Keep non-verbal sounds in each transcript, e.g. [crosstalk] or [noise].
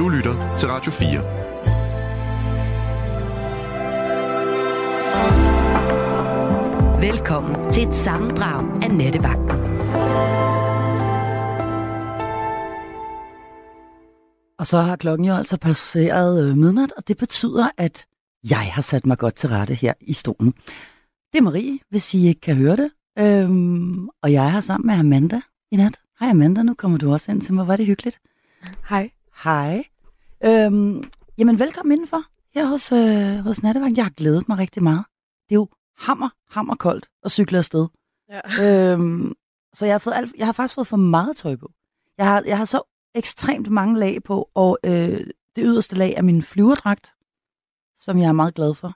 Du lytter til Radio 4. Velkommen til et sammendrag af Nettevagten. Og så har klokken jo altså passeret øh, midnat, og det betyder, at jeg har sat mig godt til rette her i stolen. Det er Marie, hvis I ikke kan høre det. Øhm, og jeg har sammen med Amanda i nat. Hej Amanda, nu kommer du også ind til mig. Var det hyggeligt? Hej. Hej. Øhm, jamen, velkommen indenfor her hos, øh, hos Nattevagt. Jeg har glædet mig rigtig meget. Det er jo hammer, hammer koldt at cykle afsted. Ja. Øhm, så jeg har, fået alt, jeg har faktisk fået for meget tøj på. Jeg har, jeg har så ekstremt mange lag på, og øh, det yderste lag er min flyverdragt, som jeg er meget glad for.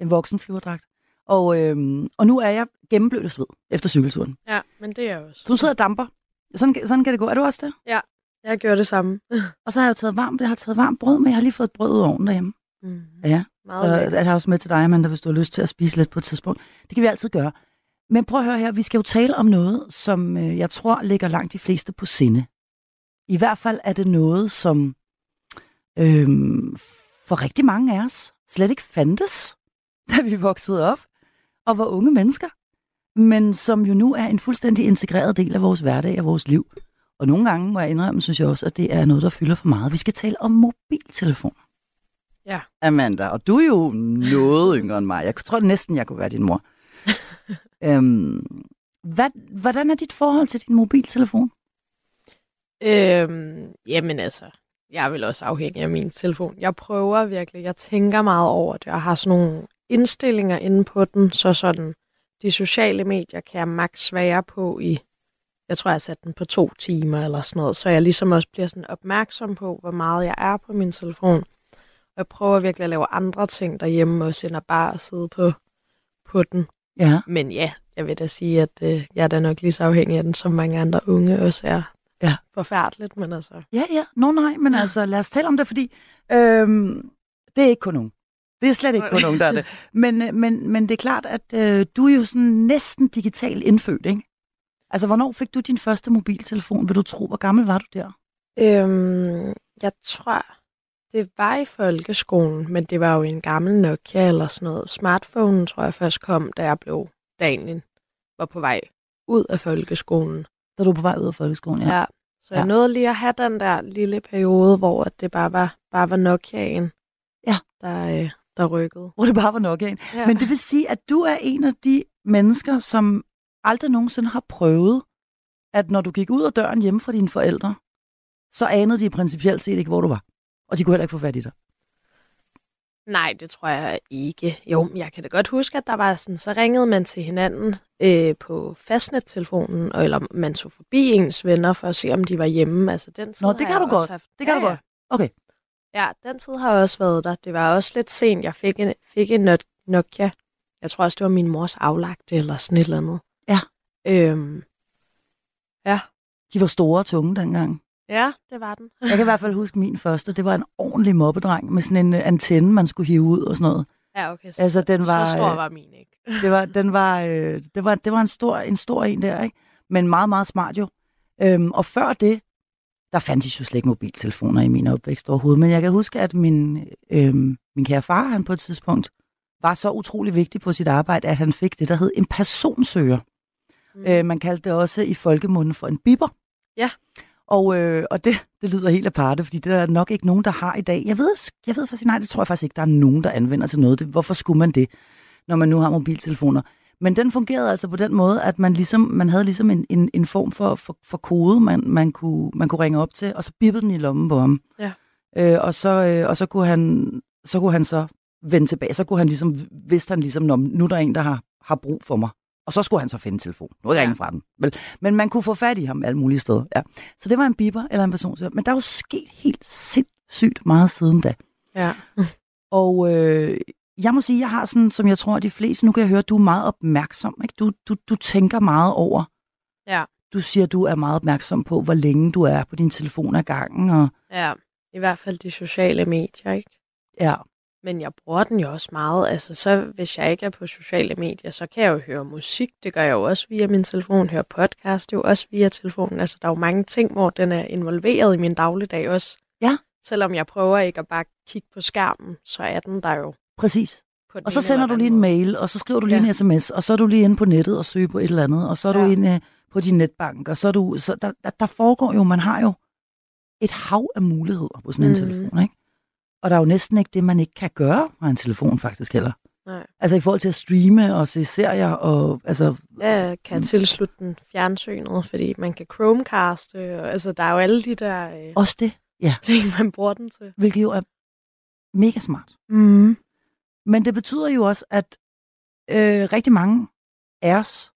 En voksen flyverdragt. Og, øhm, og nu er jeg gennemblødt af sved efter cykelturen. Ja, men det er jeg også. Så du sidder og damper. Sådan, sådan kan det gå. Er du også det? Ja, jeg gjorde det samme. [laughs] og så har jeg jo taget varmt, jeg har taget varmt brød med. Jeg har lige fået brød ud ovnen derhjemme. Mm. Ja, Meget så lækkert. jeg har også med til dig, Amanda, hvis du har lyst til at spise lidt på et tidspunkt. Det kan vi altid gøre. Men prøv at høre her, vi skal jo tale om noget, som øh, jeg tror ligger langt de fleste på sinde. I hvert fald er det noget, som øh, for rigtig mange af os slet ikke fandtes, [laughs] da vi voksede op og var unge mennesker, men som jo nu er en fuldstændig integreret del af vores hverdag og vores liv. Og nogle gange, må jeg indrømme, synes jeg også, at det er noget, der fylder for meget. Vi skal tale om mobiltelefon. Ja. Amanda, og du er jo noget yngre end mig. Jeg tror næsten, jeg kunne være din mor. [laughs] øhm, hvad, hvordan er dit forhold til din mobiltelefon? Øhm, jamen altså, jeg er vel også afhængig af min telefon. Jeg prøver virkelig, jeg tænker meget over det, og har sådan nogle indstillinger inde på den, så sådan, de sociale medier kan jeg maks være på i, jeg tror, jeg har sat den på to timer eller sådan noget, så jeg ligesom også bliver sådan opmærksom på, hvor meget jeg er på min telefon. Og jeg prøver virkelig at lave andre ting derhjemme, også end at bare sidde på, på den. Ja. Men ja, jeg vil da sige, at øh, jeg er da nok lige så afhængig af den, som mange andre unge også er. Ja. Forfærdeligt, men altså... Ja, ja. Nå nej, men ja. altså, lad os tale om det, fordi øhm, det er ikke kun nogen. Det er slet ikke kun nogen, der er det. Men, øh, men, men det er klart, at øh, du er jo sådan næsten digital indfødt, ikke? Altså, hvornår fik du din første mobiltelefon? Vil du tro, hvor gammel var du der? Øhm, jeg tror, det var i folkeskolen, men det var jo en gammel Nokia eller sådan noget. Smartphone tror jeg først kom, da jeg blev, da var på vej ud af folkeskolen. Da du var på vej ud af folkeskolen, ja. Ja, så jeg ja. nåede lige at have den der lille periode, hvor det bare var, bare var Nokiaen, ja. der, øh, der rykkede. Hvor det bare var Nokiaen. Ja. Men det vil sige, at du er en af de mennesker, som aldrig nogensinde har prøvet, at når du gik ud af døren hjemme fra dine forældre, så anede de principielt set ikke, hvor du var. Og de kunne heller ikke få fat i dig. Nej, det tror jeg ikke. Jo, jeg kan da godt huske, at der var sådan, så ringede man til hinanden øh, på fastnettelefonen, eller man tog forbi ens venner for at se, om de var hjemme. Altså, den tid Nå, det kan du godt. Haft. Det kan ja, du godt. Okay. Ja, den tid har også været der. Det var også lidt sent, jeg fik en, fik en Nokia. Jeg tror også, det var min mors aflagte, eller sådan et eller andet. Øhm, ja. De var store og tunge dengang. Ja, det var den. jeg kan i hvert fald huske min første. Det var en ordentlig mobbedreng med sådan en uh, antenne, man skulle hive ud og sådan noget. Ja, okay. Så, altså, den var, så stor var min ikke. [laughs] det var, den var, øh, det var, det var en, stor, en stor en der, ikke? Men meget, meget smart jo. Øhm, og før det, der fandtes jo slet ikke mobiltelefoner i min opvækst overhovedet. Men jeg kan huske, at min, øhm, min kære far, han på et tidspunkt, var så utrolig vigtig på sit arbejde, at han fik det, der hed en personsøger. Mm. Øh, man kaldte det også i folkemunden for en bibber. Ja. Og, øh, og det, det lyder helt aparte, fordi det er der nok ikke nogen, der har i dag. Jeg ved, jeg ved faktisk, nej, det tror jeg faktisk ikke, der er nogen, der anvender til noget. Det, hvorfor skulle man det, når man nu har mobiltelefoner? Men den fungerede altså på den måde, at man, ligesom, man havde ligesom en, en, en form for, for, for kode, man, man, kunne, man kunne ringe op til, og så bippede den i lommen på ham. Ja. Øh, og, så, øh, og så kunne han så kunne han så vende tilbage. Så kunne han ligesom, vidste han ligesom, nu er der en, der har, har brug for mig. Og så skulle han så finde telefon. Nu er jeg ja. fra den. Vel? Men man kunne få fat i ham alle mulige steder. Ja. Så det var en biber eller en person. Men der er jo sket helt sindssygt meget siden da. Ja. [laughs] Og øh, jeg må sige, jeg har sådan, som jeg tror, at de fleste, nu kan jeg høre, du er meget opmærksom. Ikke? Du, du, du tænker meget over. Ja. Du siger, at du er meget opmærksom på, hvor længe du er på din telefon ad gangen. Og... Ja, i hvert fald de sociale medier, ikke? Ja. Men jeg bruger den jo også meget. Altså, så hvis jeg ikke er på sociale medier, så kan jeg jo høre musik. Det gør jeg jo også via min telefon. Høre podcast, det jo også via telefonen. Altså, der er jo mange ting, hvor den er involveret i min dagligdag også. Ja. selvom jeg prøver ikke at bare kigge på skærmen, så er den der jo. Præcis. Og så sender du lige en måde. mail, og så skriver du lige ja. en sms, og så er du lige inde på nettet og søger på et eller andet, og så er ja. du inde på din netbank, og så er du, så der, der, der foregår jo, man har jo et hav af muligheder på sådan en mm. telefon, ikke? Og der er jo næsten ikke det, man ikke kan gøre fra en telefon faktisk heller. Nej. Altså i forhold til at streame og se serier og altså... Ja, kan jeg tilslutte den fjernsynet, fordi man kan Chromecaste, og, altså der er jo alle de der... Øh, Også det, ja. Ting, man bruger den til. Hvilket jo er mega smart. Mm. Men det betyder jo også, at øh, rigtig mange af os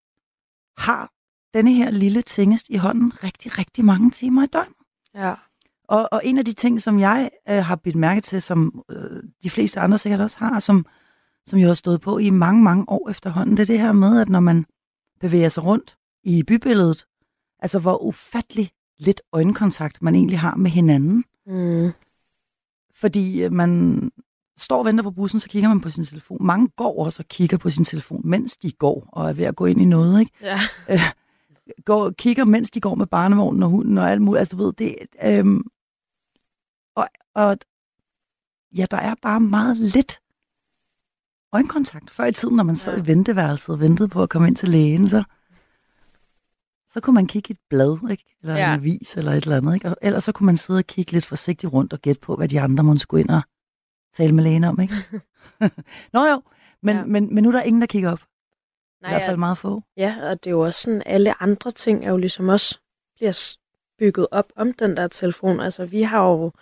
har denne her lille tingest i hånden rigtig, rigtig mange timer i døgnet. Ja. Og, og en af de ting, som jeg øh, har bidt mærke til, som øh, de fleste andre sikkert også har, som, som jeg har stået på i mange, mange år efterhånden, det er det her med, at når man bevæger sig rundt i bybilledet, altså hvor ufattelig lidt øjenkontakt man egentlig har med hinanden. Mm. Fordi øh, man står og venter på bussen, så kigger man på sin telefon. Mange går også og kigger på sin telefon, mens de går og er ved at gå ind i noget. Ikke? Ja. Øh, går, kigger, mens de går med barnevognen og hunden og alt muligt. Altså, du ved, det... Øhm, og, ja, der er bare meget lidt øjenkontakt. Før i tiden, når man sad ja. i venteværelset og ventede på at komme ind til lægen, så, så kunne man kigge et blad, ikke? eller ja. en avis, eller et eller andet. Ikke? Og ellers så kunne man sidde og kigge lidt forsigtigt rundt og gætte på, hvad de andre måtte gå ind og tale med lægen om. Ikke? [laughs] Nå jo, men, ja. men, men nu er der ingen, der kigger op. Nej, I hvert fald meget få. Ja, og det er jo også sådan, alle andre ting er jo ligesom også bliver bygget op om den der telefon. Altså, vi har jo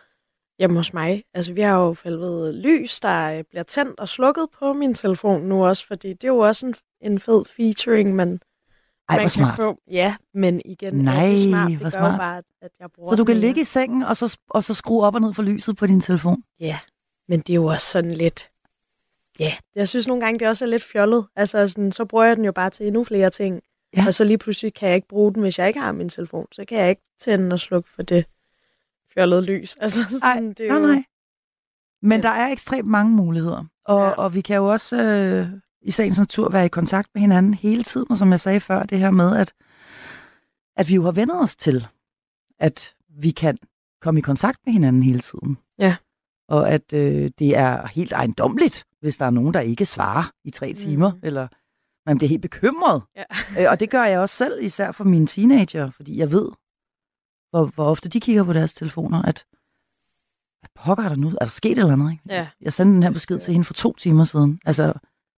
hjemme hos mig, altså vi har jo fældet lys, der øh, bliver tændt og slukket på min telefon nu også, fordi det er jo også en, en fed featuring, man, Ej, man smart. kan få. Ja, men igen, Nej, er det smart. Det gør smart. bare, at jeg bruger Så du kan ligge i sengen, og så, og så skrue op og ned for lyset på din telefon? Ja, men det er jo også sådan lidt... Ja, jeg synes nogle gange, det også er lidt fjollet. Altså, sådan, så bruger jeg den jo bare til endnu flere ting. Ja. Og så lige pludselig kan jeg ikke bruge den, hvis jeg ikke har min telefon. Så kan jeg ikke tænde og slukke for det fjollede lys. [laughs] Altså, sådan, Ej, det er jo... nej, nej. Men ja. der er ekstremt mange muligheder. Og, ja. og vi kan jo også øh, i sagens natur være i kontakt med hinanden hele tiden. Og som jeg sagde før, det her med, at, at vi jo har vendt os til, at vi kan komme i kontakt med hinanden hele tiden. Ja og at øh, det er helt ejendomligt, hvis der er nogen, der ikke svarer i tre timer, mm. eller man bliver helt bekymret. Ja. øh, og det gør jeg også selv, især for mine teenager, fordi jeg ved, hvor, hvor ofte de kigger på deres telefoner, at hvad pokker er der nu? Er der sket et eller andet? Ikke? Ja. Jeg sendte den her besked til hende for to timer siden. Altså,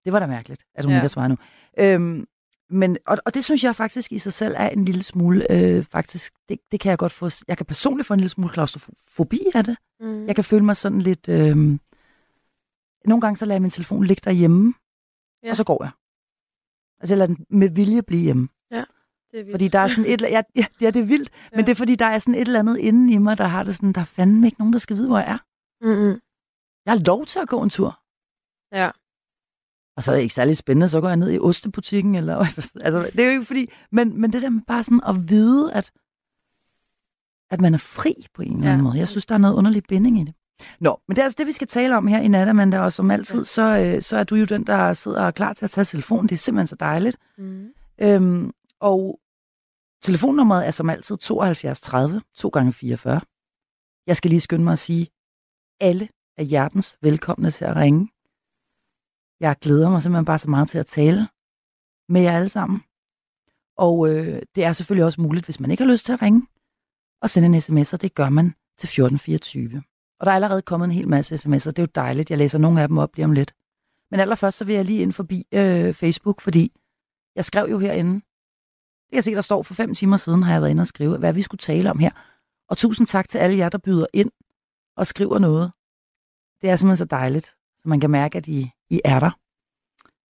det var da mærkeligt, at hun ja. ikke har svaret nu. Øhm, men, og, og det synes jeg faktisk i sig selv er en lille smule, øh, faktisk, det, det kan jeg godt få, jeg kan personligt få en lille smule klaustrofobi af det. Mm. Jeg kan føle mig sådan lidt, øh, nogle gange så lader jeg min telefon ligge derhjemme, ja. og så går jeg. Altså jeg lader den med vilje blive hjemme. Det er vildt. Fordi der er sådan et, ja, ja, ja det er vildt, ja. men det er fordi, der er sådan et eller andet inden i mig, der har det sådan, der er fandme ikke nogen, der skal vide, hvor jeg er. Mm-hmm. Jeg har lov til at gå en tur. Ja. Og så er det ikke særlig spændende, så går jeg ned i ostebutikken, eller, [laughs] altså, det er jo ikke fordi, men, men det der med bare sådan at vide, at, at man er fri på en eller anden ja. måde. Jeg synes, der er noget underlig binding i det. Nå, men det er altså det, vi skal tale om her i nat, Amanda, og som altid, så, øh, så er du jo den, der sidder klar til at tage telefonen. Det er simpelthen så dejligt. Mm. Øhm, og telefonnummeret er som altid 72 30 2 gange 44. Jeg skal lige skynde mig at sige, alle er hjertens velkomne til at ringe. Jeg glæder mig simpelthen bare så meget til at tale med jer alle sammen. Og øh, det er selvfølgelig også muligt, hvis man ikke har lyst til at ringe, og sende en sms, og det gør man til 1424. Og der er allerede kommet en hel masse sms'er. Det er jo dejligt. Jeg læser nogle af dem op lige om lidt. Men allerførst så vil jeg lige ind forbi øh, Facebook, fordi jeg skrev jo herinde. Det kan jeg se, der står for fem timer siden, har jeg været inde og skrive, hvad vi skulle tale om her. Og tusind tak til alle jer, der byder ind og skriver noget. Det er simpelthen så dejligt, så man kan mærke, at I, I er der.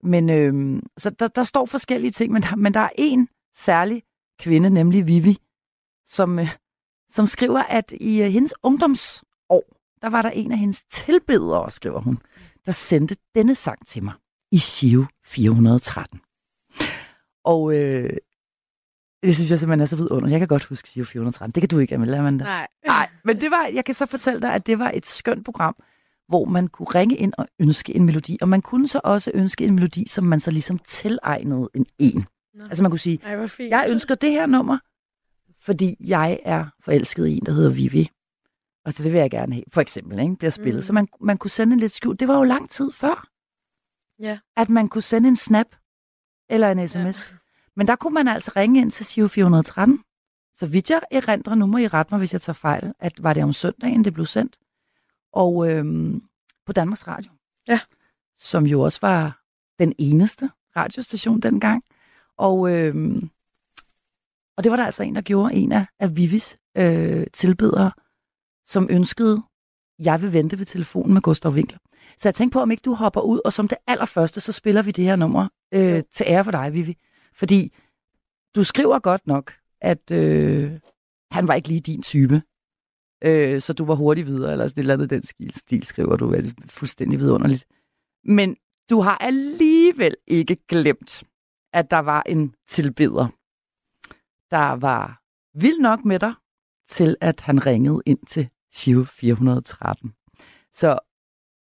Men øh, så der, der står forskellige ting, men der, men der er en særlig kvinde, nemlig Vivi, som, øh, som skriver, at i øh, hendes ungdomsår, der var der en af hendes tilbedere, skriver hun, der sendte denne sang til mig i Shio 413. Og øh, det synes jeg simpelthen er så vidunder. Jeg kan godt huske Shio 413. Det kan du ikke, Amanda. Nej. Nej, men det var, jeg kan så fortælle dig, at det var et skønt program, hvor man kunne ringe ind og ønske en melodi. Og man kunne så også ønske en melodi, som man så ligesom tilegnede en en. Nå. Altså man kunne sige, Ej, jeg ønsker det her nummer, fordi jeg er forelsket i en, der hedder Vivi. Altså, det vil jeg gerne have, for eksempel, ikke? bliver spillet. Mm. Så man, man kunne sende en lidt skjult. Det var jo lang tid før, ja. at man kunne sende en snap eller en sms. Ja. Men der kunne man altså ringe ind til SIO 413. Så vidt jeg erindrer, nu må I rette mig, hvis jeg tager fejl, at var det om søndagen, det blev sendt. Og øhm, på Danmarks Radio. Ja. Som jo også var den eneste radiostation dengang. Og, øhm, og det var der altså en, der gjorde en af, af Vivis øh, tilbedere, som ønskede, jeg vil vente ved telefonen med Gustav Winkler. Så jeg tænkte på, om ikke du hopper ud, og som det allerførste, så spiller vi det her nummer øh, til ære for dig, Vivi. Fordi du skriver godt nok, at øh, han var ikke lige din type. Øh, så du var hurtig videre, eller sådan et eller andet den stil, stil skriver du, er det fuldstændig vidunderligt. Men du har alligevel ikke glemt, at der var en tilbeder, der var vild nok med dig, til at han ringede ind til Shiv 413. Så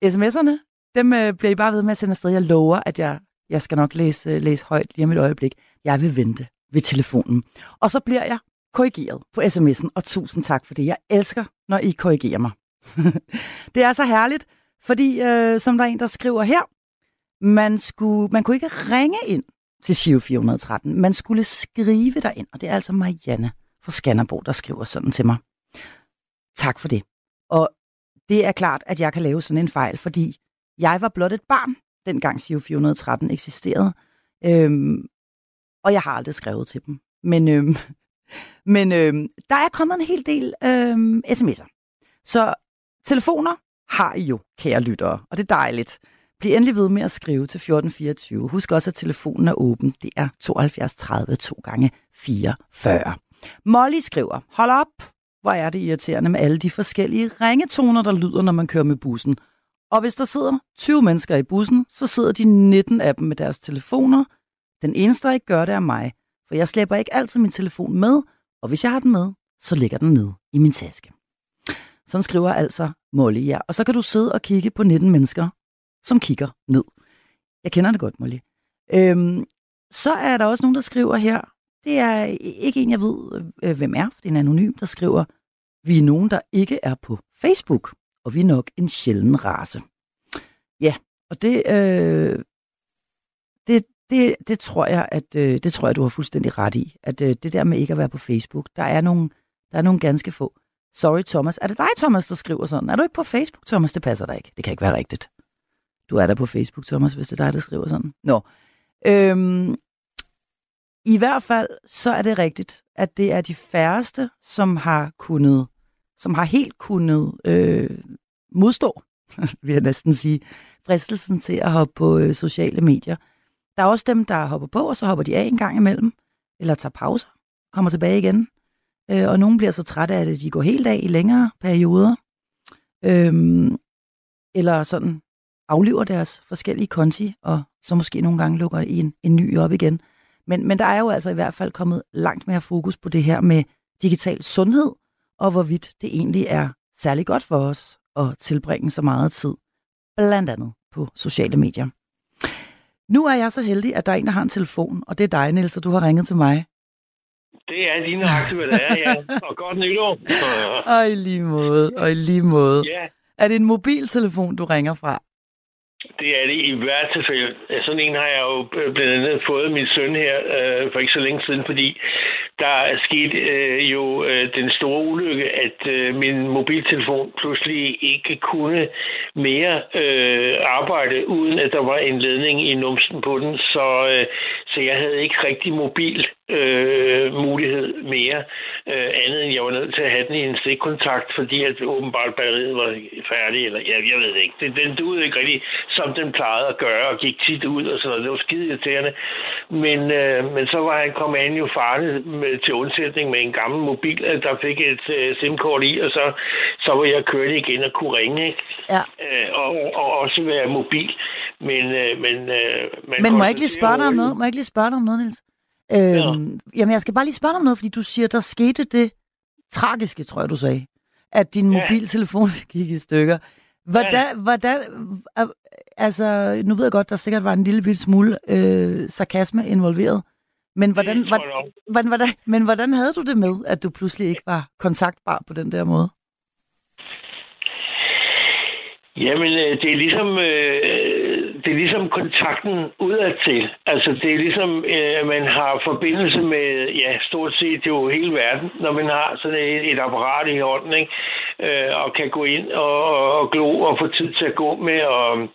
sms'erne, dem øh, bliver I bare ved med at sende afsted. Jeg lover, at jeg, jeg skal nok læse, øh, læse højt lige om et øjeblik. Jeg vil vente ved telefonen. Og så bliver jeg korrigeret på sms'en, og tusind tak for det. Jeg elsker, når I korrigerer mig. [laughs] det er så herligt, fordi øh, som der er en, der skriver her, man, skulle, man kunne ikke ringe ind til Shiv 413. Man skulle skrive ind, og det er altså Marianne fra Skanderborg, der skriver sådan til mig. Tak for det. Og det er klart, at jeg kan lave sådan en fejl, fordi jeg var blot et barn, dengang SIO 413 eksisterede. Øhm, og jeg har aldrig skrevet til dem. Men, øhm, [laughs] men øhm, der er kommet en hel del øhm, sms'er. Så telefoner har I jo, kære lyttere, og det er dejligt. Bliv endelig ved med at skrive til 1424. Husk også, at telefonen er åben. Det er 72 30 2 gange 44. Molly skriver, hold op, hvor er det irriterende med alle de forskellige ringetoner, der lyder, når man kører med bussen. Og hvis der sidder 20 mennesker i bussen, så sidder de 19 af dem med deres telefoner. Den eneste, der ikke gør det, er mig. For jeg slæber ikke altid min telefon med, og hvis jeg har den med, så ligger den ned i min taske. Sådan skriver altså Molly, ja. Og så kan du sidde og kigge på 19 mennesker, som kigger ned. Jeg kender det godt, Molly. Øhm, så er der også nogen, der skriver her, det er ikke en, jeg ved, øh, hvem er, for det er en anonym, der skriver, vi er nogen, der ikke er på Facebook, og vi er nok en sjælden race. Ja, og det, øh, det, det, det tror jeg, at øh, det tror jeg, du har fuldstændig ret i. At øh, det der med ikke at være på Facebook, der er nogle, der er nogle ganske få. Sorry, Thomas. Er det dig, Thomas, der skriver sådan? Er du ikke på Facebook, Thomas? Det passer dig ikke. Det kan ikke være rigtigt. Du er der på Facebook, Thomas, hvis det er dig, der skriver sådan. Nå. Øhm, I hvert fald, så er det rigtigt, at det er de færreste, som har kunnet, som har helt kunnet øh, modstå, [laughs] vil jeg næsten sige, fristelsen til at hoppe på øh, sociale medier. Der er også dem, der hopper på, og så hopper de af en gang imellem, eller tager pauser, kommer tilbage igen. Øh, og nogen bliver så trætte af det, at de går helt af i længere perioder. øh, eller sådan aflever deres forskellige konti, og så måske nogle gange lukker en, en ny op igen. Men, men der er jo altså i hvert fald kommet langt mere fokus på det her med digital sundhed, og hvorvidt det egentlig er særlig godt for os at tilbringe så meget tid, blandt andet på sociale medier. Nu er jeg så heldig, at der er en, der har en telefon, og det er dig, Niels, og du har ringet til mig. Det er lige nøjagtigt, hvad det er, ja. Og godt nytår. [laughs] og i lige måde, og i lige måde. Ja. Er det en mobiltelefon, du ringer fra? Det er det i hvert tilfælde. Sådan en har jeg jo øh, blandt andet fået min søn her øh, for ikke så længe siden, fordi der er sket øh, jo øh, den store ulykke, at øh, min mobiltelefon pludselig ikke kunne mere øh, arbejde, uden at der var en ledning i numsen på den. Så, øh, så jeg havde ikke rigtig mobil øh, mulighed mere, øh, andet end jeg var nødt til at have den i en stikkontakt, fordi at åbenbart batteriet var færdig, eller ja, jeg ved det ikke. Den, den duede ikke rigtig, som den plejede at gøre, og gik tit ud og sådan noget. Det var skide irriterende. Men, øh, men så var han kommet an jo farligt med, til undsætning med en gammel mobil, der fik et øh, SIM-kort i, og så, så var jeg kørt igen og kunne ringe, ikke? Ja. Øh, og, og også være mobil. Men, øh, men, øh, man men må jeg ikke lige spørge dig om noget? Må jeg ikke lige spørge dig om noget, Niels? Øhm, ja. Jamen, jeg skal bare lige spørge dig om noget, fordi du siger, der skete det tragiske, tror jeg, du sagde, at din ja. mobiltelefon [laughs] gik i stykker. Hvordan, ja. hvordan, altså, nu ved jeg godt, der sikkert var en lille bitte smule øh, sarkasme involveret, men hvordan, hvordan, hvordan, men hvordan havde du det med, at du pludselig ikke var kontaktbar på den der måde? Jamen, øh, det er ligesom, øh, det er ligesom kontakten udadtil. Altså, det er ligesom, øh, man har forbindelse med, ja, stort set jo hele verden, når man har sådan et, et apparat i hånden, ikke? Øh, og kan gå ind og, og glo og få tid til at gå med og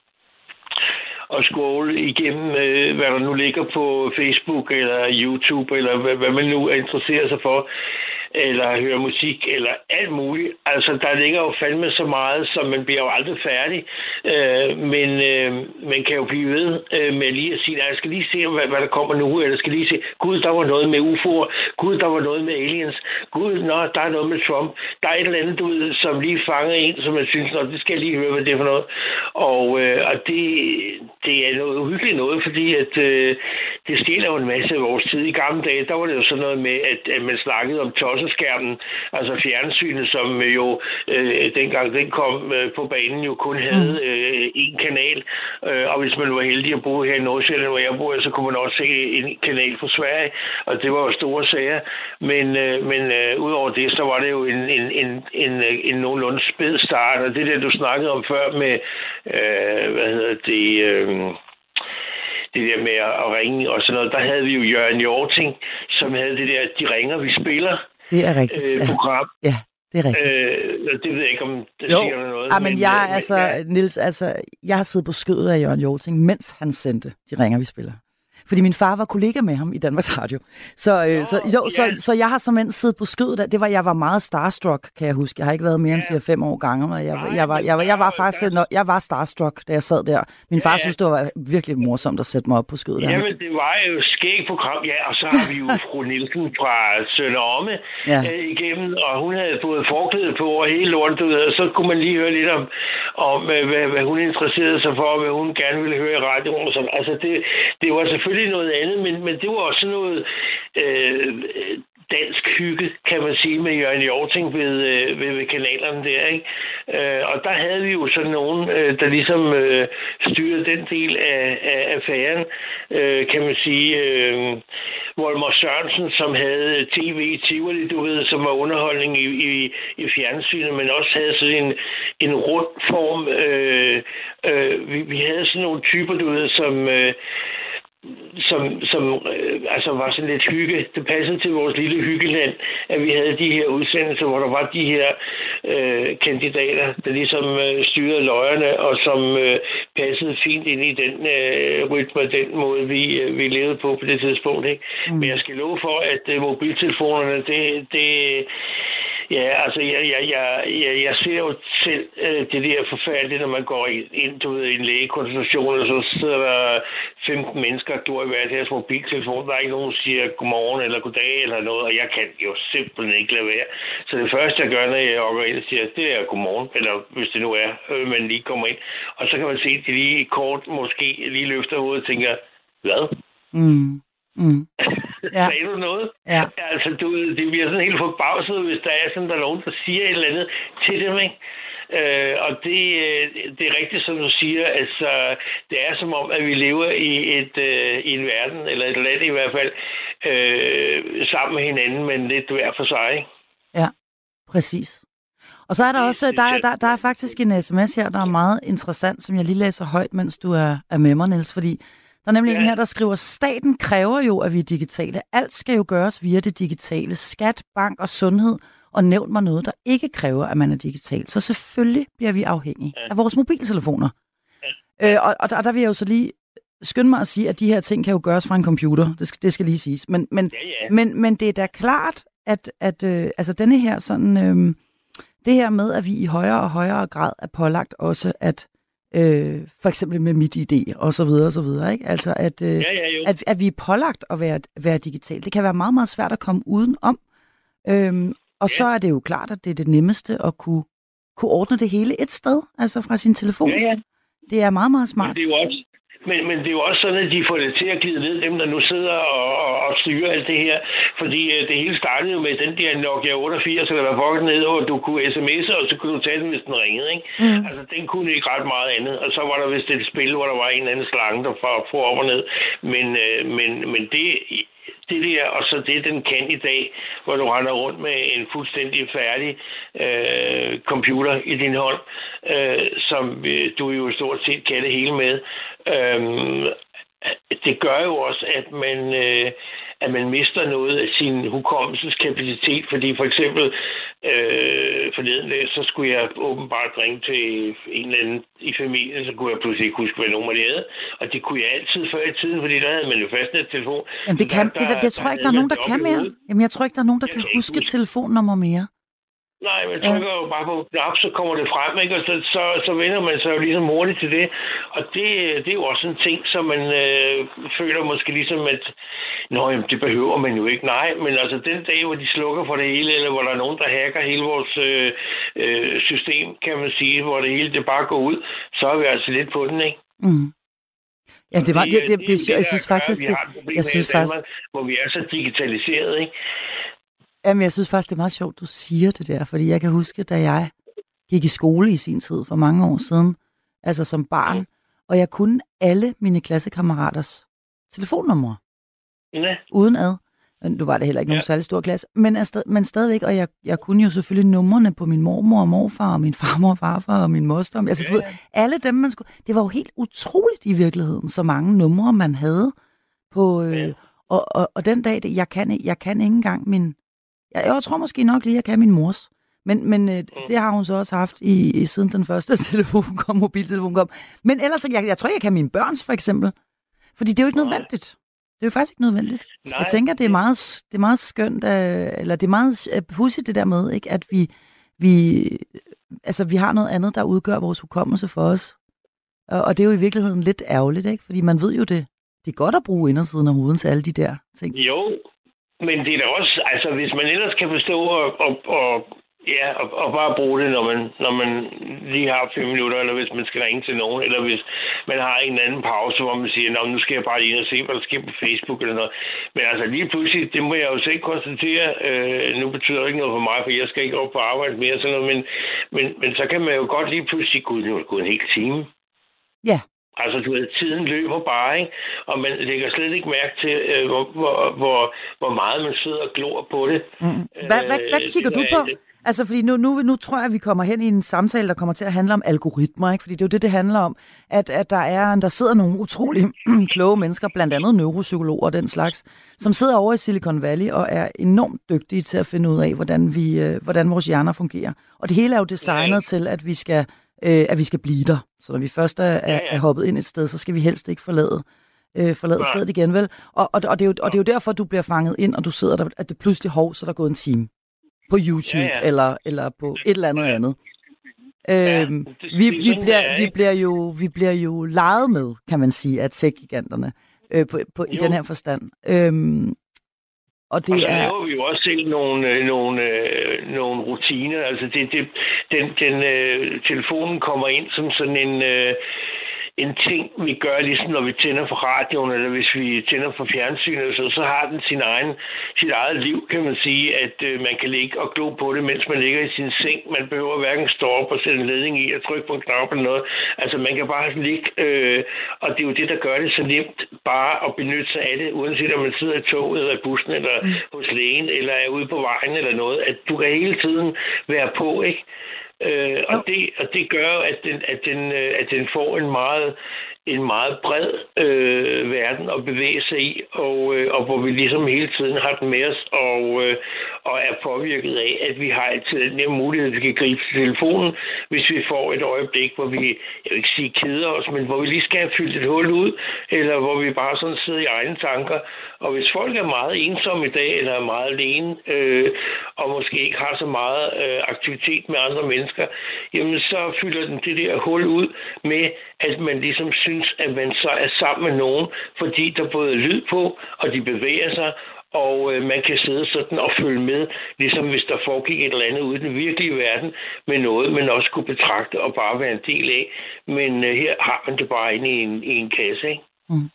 og scrolle igennem, øh, hvad der nu ligger på Facebook eller YouTube, eller hvad, hvad man nu interesserer sig for eller høre musik, eller alt muligt. Altså, der ligger jo fandme så meget, så man bliver jo aldrig færdig. Øh, men øh, man kan jo blive ved øh, med lige at sige, jeg skal lige se, hvad, hvad der kommer nu, eller skal lige se, gud, der var noget med UFO'er, gud, der var noget med aliens, gud, nå, der er noget med Trump. Der er et eller andet, du ved, som lige fanger en, som man synes, nå, det skal jeg lige høre, hvad det er for noget. Og, øh, og det, det er noget uhyggeligt noget, fordi at, øh, det stjæler jo en masse af vores tid. I gamle dage, der var det jo sådan noget med, at, at man snakkede om tosset skærmen, altså fjernsynet, som jo øh, dengang den kom øh, på banen, jo kun havde mm. øh, en kanal. Øh, og hvis man var heldig at bo her i Nordsjælland, hvor jeg bor, så kunne man også se en kanal fra Sverige, og det var jo store sager. Men, øh, men øh, udover det, så var det jo en, en, en, en, en nogenlunde spæd start, og det der, du snakkede om før med, øh, hvad hedder det... Øh, det der med at ringe og sådan noget, der havde vi jo Jørgen Jorting, som havde det der, de ringer, vi spiller. Det er rigtigt. Øh, program. Ja. ja. Det er rigtigt. Øh, det ved jeg ikke, om det jo. siger noget. Ja, men, men jeg, øh, altså, ja. Nils, altså, jeg har siddet på skødet af Jørgen Jorting, mens han sendte De ringer, vi spiller. Fordi min far var kollega med ham i Danmarks Radio. Så, øh, Nå, så, jo, ja. så, så jeg har som siddet på skødet. Det var, jeg var meget starstruck, kan jeg huske. Jeg har ikke været mere end 4-5 år gange. Og jeg, jeg, jeg, var, jeg, var, jeg var faktisk når, jeg var starstruck, da jeg sad der. Min far ja, synes, det var virkelig morsomt at sætte mig op på skødet. Jamen, det var jo skæg program, ja. Og så har vi jo fru Nielsen fra Sønderomme ja. øh, igennem, og hun havde fået forklædet på og hele lortet, og så kunne man lige høre lidt om, om hvad, hvad hun interesserede sig for, og hvad hun gerne ville høre i radioen. Og sådan. Altså, det, det var selvfølgelig selvfølgelig noget andet, men, men det var også noget øh, dansk hygge, kan man sige, med Jørgen Jorting ved, øh, ved, ved kanalerne der. Ikke? Øh, og der havde vi jo sådan nogen, øh, der ligesom øh, styrede den del af, af affæren, øh, kan man sige. Øh, Volmer Sørensen, som havde tv i Tivoli, du ved, som var underholdning i, i, i fjernsynet, men også havde sådan en, en rund form. Øh, øh, vi, vi havde sådan nogle typer, du ved, som... Øh, som, som øh, altså var sådan lidt hygge. Det passede til vores lille hyggeland, at vi havde de her udsendelser, hvor der var de her øh, kandidater, der ligesom øh, styrede løjerne, og som øh, passede fint ind i den øh, rytme, den måde, vi, øh, vi levede på på det tidspunkt. Ikke? Mm. Men jeg skal love for, at øh, mobiltelefonerne, det, det Ja, altså, jeg, jeg, jeg, jeg, jeg ser jo selv øh, det der forfærdeligt, når man går ind du ved, i en lægekonsultation, og så sidder der 15 mennesker, der i hver deres mobiltelefon. Der er ikke nogen, der siger godmorgen eller goddag eller noget, og jeg kan jo simpelthen ikke lade være. Så det første, jeg gør, når jeg går ind, siger, det er godmorgen, eller hvis det nu er, øh, man lige kommer ind. Og så kan man se, at de lige kort måske lige løfter hovedet og tænker, hvad? Mm. Mm. [laughs] Ja. [laughs] Sagde du noget? Ja. [laughs] Altså, du, det bliver sådan helt forbavset, hvis der er sådan, der er nogen, der siger et eller andet til dem, ikke? Øh, og det, øh, det er rigtigt, som du siger. Altså, det er som om, at vi lever i, et, øh, i en verden, eller et land i hvert fald, øh, sammen med hinanden, men lidt hver for sig. Ikke? Ja, præcis. Og så er der også, der, der, der er faktisk en sms her, der er meget interessant, som jeg lige læser højt, mens du er, er med mig, Niels, fordi der er nemlig ja. en her, der skriver, staten kræver jo, at vi er digitale. Alt skal jo gøres via det digitale. Skat, bank og sundhed. Og nævn mig noget, der ikke kræver, at man er digital. Så selvfølgelig bliver vi afhængige ja. af vores mobiltelefoner. Ja. Øh, og, og, der, der vil jeg jo så lige skynde mig at sige, at de her ting kan jo gøres fra en computer. Det skal, det skal lige siges. Men, men, ja, ja. men, men det er da klart, at, at øh, altså denne her sådan... Øh, det her med, at vi i højere og højere grad er pålagt også at øh, for eksempel med mit idé og så videre og så videre, ikke? Altså at, øh, ja, ja, at, at vi er pålagt at være, være digital. Det kan være meget, meget svært at komme uden om. Øhm, og ja. så er det jo klart, at det er det nemmeste at kunne, kunne ordne det hele et sted, altså fra sin telefon. Ja, ja. Det er meget, meget smart. Men det er jo også, men, men det er jo også sådan, at de får det til at glide ned, dem der nu sidder og, og, og styrer alt det her. Fordi uh, det hele startede jo med den der Nokia 88, der var fucking ned, og du kunne sms'e, og så kunne du tage den, hvis den ringede. Ikke? Mm. Altså, den kunne ikke ret meget andet. Og så var der vist et spil, hvor der var en eller anden slange, der for, op og ned. Men, uh, men, men det, det der, og så det, den kan i dag, hvor du render rundt med en fuldstændig færdig øh, computer i din hånd, øh, som øh, du jo stort set kan det hele med. Øh, det gør jo også, at man, øh, at man mister noget af sin hukommelseskapacitet, fordi for eksempel øh, forleden dag, så skulle jeg åbenbart ringe til en eller anden i familien, så kunne jeg pludselig ikke huske, hvad nummer det havde. Og det kunne jeg altid før i tiden, fordi der havde man jo fastnet telefon. Jamen det, kan, der, det, der, det, tror jeg ikke, der er nogen, der kan mere. Jamen jeg tror ikke, der er nogen, der jeg kan huske telefonnummer mere. Nej, man trykker jo bare på knap, så kommer det frem, ikke? og så, så, så vender man sig jo ligesom hurtigt til det. Og det, det er jo også en ting, som man øh, føler måske ligesom, at Nå, jamen, det behøver man jo ikke. Nej, men altså den dag, hvor de slukker for det hele, eller hvor der er nogen, der hacker hele vores øh, øh, system, kan man sige, hvor det hele det bare går ud, så er vi altså lidt på den, ikke? Mm. Ja, det var det, det, det, det, jeg synes faktisk, det, jeg synes faktisk, hvor vi er så digitaliseret, ikke? Jamen, jeg synes faktisk, det er meget sjovt, du siger det der, fordi jeg kan huske, da jeg gik i skole i sin tid for mange år siden, altså som barn, og jeg kunne alle mine klassekammeraters telefonnumre. Ja. Uden ad. Nu var det heller ikke nogen ja. særlig stor klasse, men, er men stadigvæk, og jeg, jeg kunne jo selvfølgelig numrene på min mormor og morfar, og min [laughs] farmor og farfar, og min moster. Altså, ja, du ved, alle dem, man skulle... Det var jo helt utroligt i virkeligheden, så mange numre, man havde på... Øh, ja. og, og, og den dag, jeg kan, jeg kan ikke engang min jeg, jeg tror måske nok lige, at jeg kan min mors. Men, men øh, mm. det har hun så også haft i, i siden den første [laughs] telefon kom, mobiltelefon kom. Men ellers, jeg, jeg tror, jeg kan min børns for eksempel. Fordi det er jo ikke nødvendigt. Det er jo faktisk ikke nødvendigt. Nej. Jeg tænker, det er meget, det er meget skønt, øh, eller det er meget øh, pudsigt det der med, ikke, at vi, vi, altså, vi har noget andet, der udgør vores hukommelse for os. Og, og det er jo i virkeligheden lidt ærgerligt, ikke? fordi man ved jo det. Det er godt at bruge indersiden af hovedet til alle de der ting. Jo, men det er da også, altså hvis man ellers kan forstå og, og, og Ja, og, og bare bruge det, når man, når man lige har fem minutter, eller hvis man skal ringe til nogen, eller hvis man har en anden pause, hvor man siger, nu skal jeg bare lige ind og se, hvad der sker på Facebook eller noget. Men altså lige pludselig, det må jeg jo selv konstatere, øh, nu betyder det ikke noget for mig, for jeg skal ikke op på arbejde mere, sådan noget, men, men, men så kan man jo godt lige pludselig gå, gå en hel time. Ja. Altså, du ved, tiden løber bare, ikke? Og man lægger slet ikke mærke til, øh, hvor, hvor, hvor, hvor meget man sidder og glor på det. Mm. Hvad, hvad, hvad øh, kigger det, du på? Altså, fordi nu, nu, nu tror jeg, at vi kommer hen i en samtale, der kommer til at handle om algoritmer, ikke? Fordi det er jo det, det handler om, at, at der, er, der sidder nogle utrolig [clears throat] kloge mennesker, blandt andet neuropsykologer og den slags, som sidder over i Silicon Valley og er enormt dygtige til at finde ud af, hvordan, vi, øh, hvordan vores hjerner fungerer. Og det hele er jo designet ja. til, at vi skal øh, at vi skal blive der. Så når vi først er, ja, ja. er hoppet ind et sted, så skal vi helst ikke forlade, øh, forlade ja. stedet igen, vel? Og, og, og, det er jo, og det er jo derfor, du bliver fanget ind, og du sidder der, at det pludselig hov, så der er gået en time på YouTube, ja, ja. Eller, eller på et eller andet andet. Ja, øhm, vi, vi, bliver, vi, bliver jo, vi bliver jo leget med, kan man sige, af tech-giganterne øh, på, på, i den her forstand. Øhm, og, det og så laver er... vi jo også selv nogle, øh, nogle, øh, nogle rutiner. Altså det, det, den, den øh, telefonen kommer ind som sådan en... Øh, en ting, vi gør, ligesom når vi tænder for radioen, eller hvis vi tænder for fjernsynet, så, så har den sin egen, sit eget liv, kan man sige, at øh, man kan ligge og glo på det, mens man ligger i sin seng. Man behøver hverken stå op og sætte en ledning i og trykke på en knap eller noget. Altså, man kan bare ligge, øh, og det er jo det, der gør det så nemt bare at benytte sig af det, uanset om man sidder i toget eller i bussen eller mm. hos lægen, eller er ude på vejen eller noget, at du kan hele tiden være på, ikke? Øh, og, det, og det gør, at den, at, den, øh, at den får en meget en meget bred øh, verden at bevæge sig i, og, øh, og hvor vi ligesom hele tiden har den med os, og, øh, og er påvirket af, at vi har altid den her mulighed, at vi kan gribe til telefonen, hvis vi får et øjeblik, hvor vi, jeg vil ikke sige keder os, men hvor vi lige skal have fyldt et hul ud, eller hvor vi bare sådan sidder i egne tanker. Og hvis folk er meget ensomme i dag, eller er meget alene, øh, og måske ikke har så meget øh, aktivitet med andre mennesker, jamen så fylder den det der hul ud med, at man ligesom synes, at man så er sammen med nogen, fordi der både er lyd på, og de bevæger sig, og øh, man kan sidde sådan og følge med, ligesom hvis der foregik et eller andet ude i den virkelige verden, med noget, man også kunne betragte og bare være en del af. Men øh, her har man det bare inde i en, i en kasse, ikke? Mm.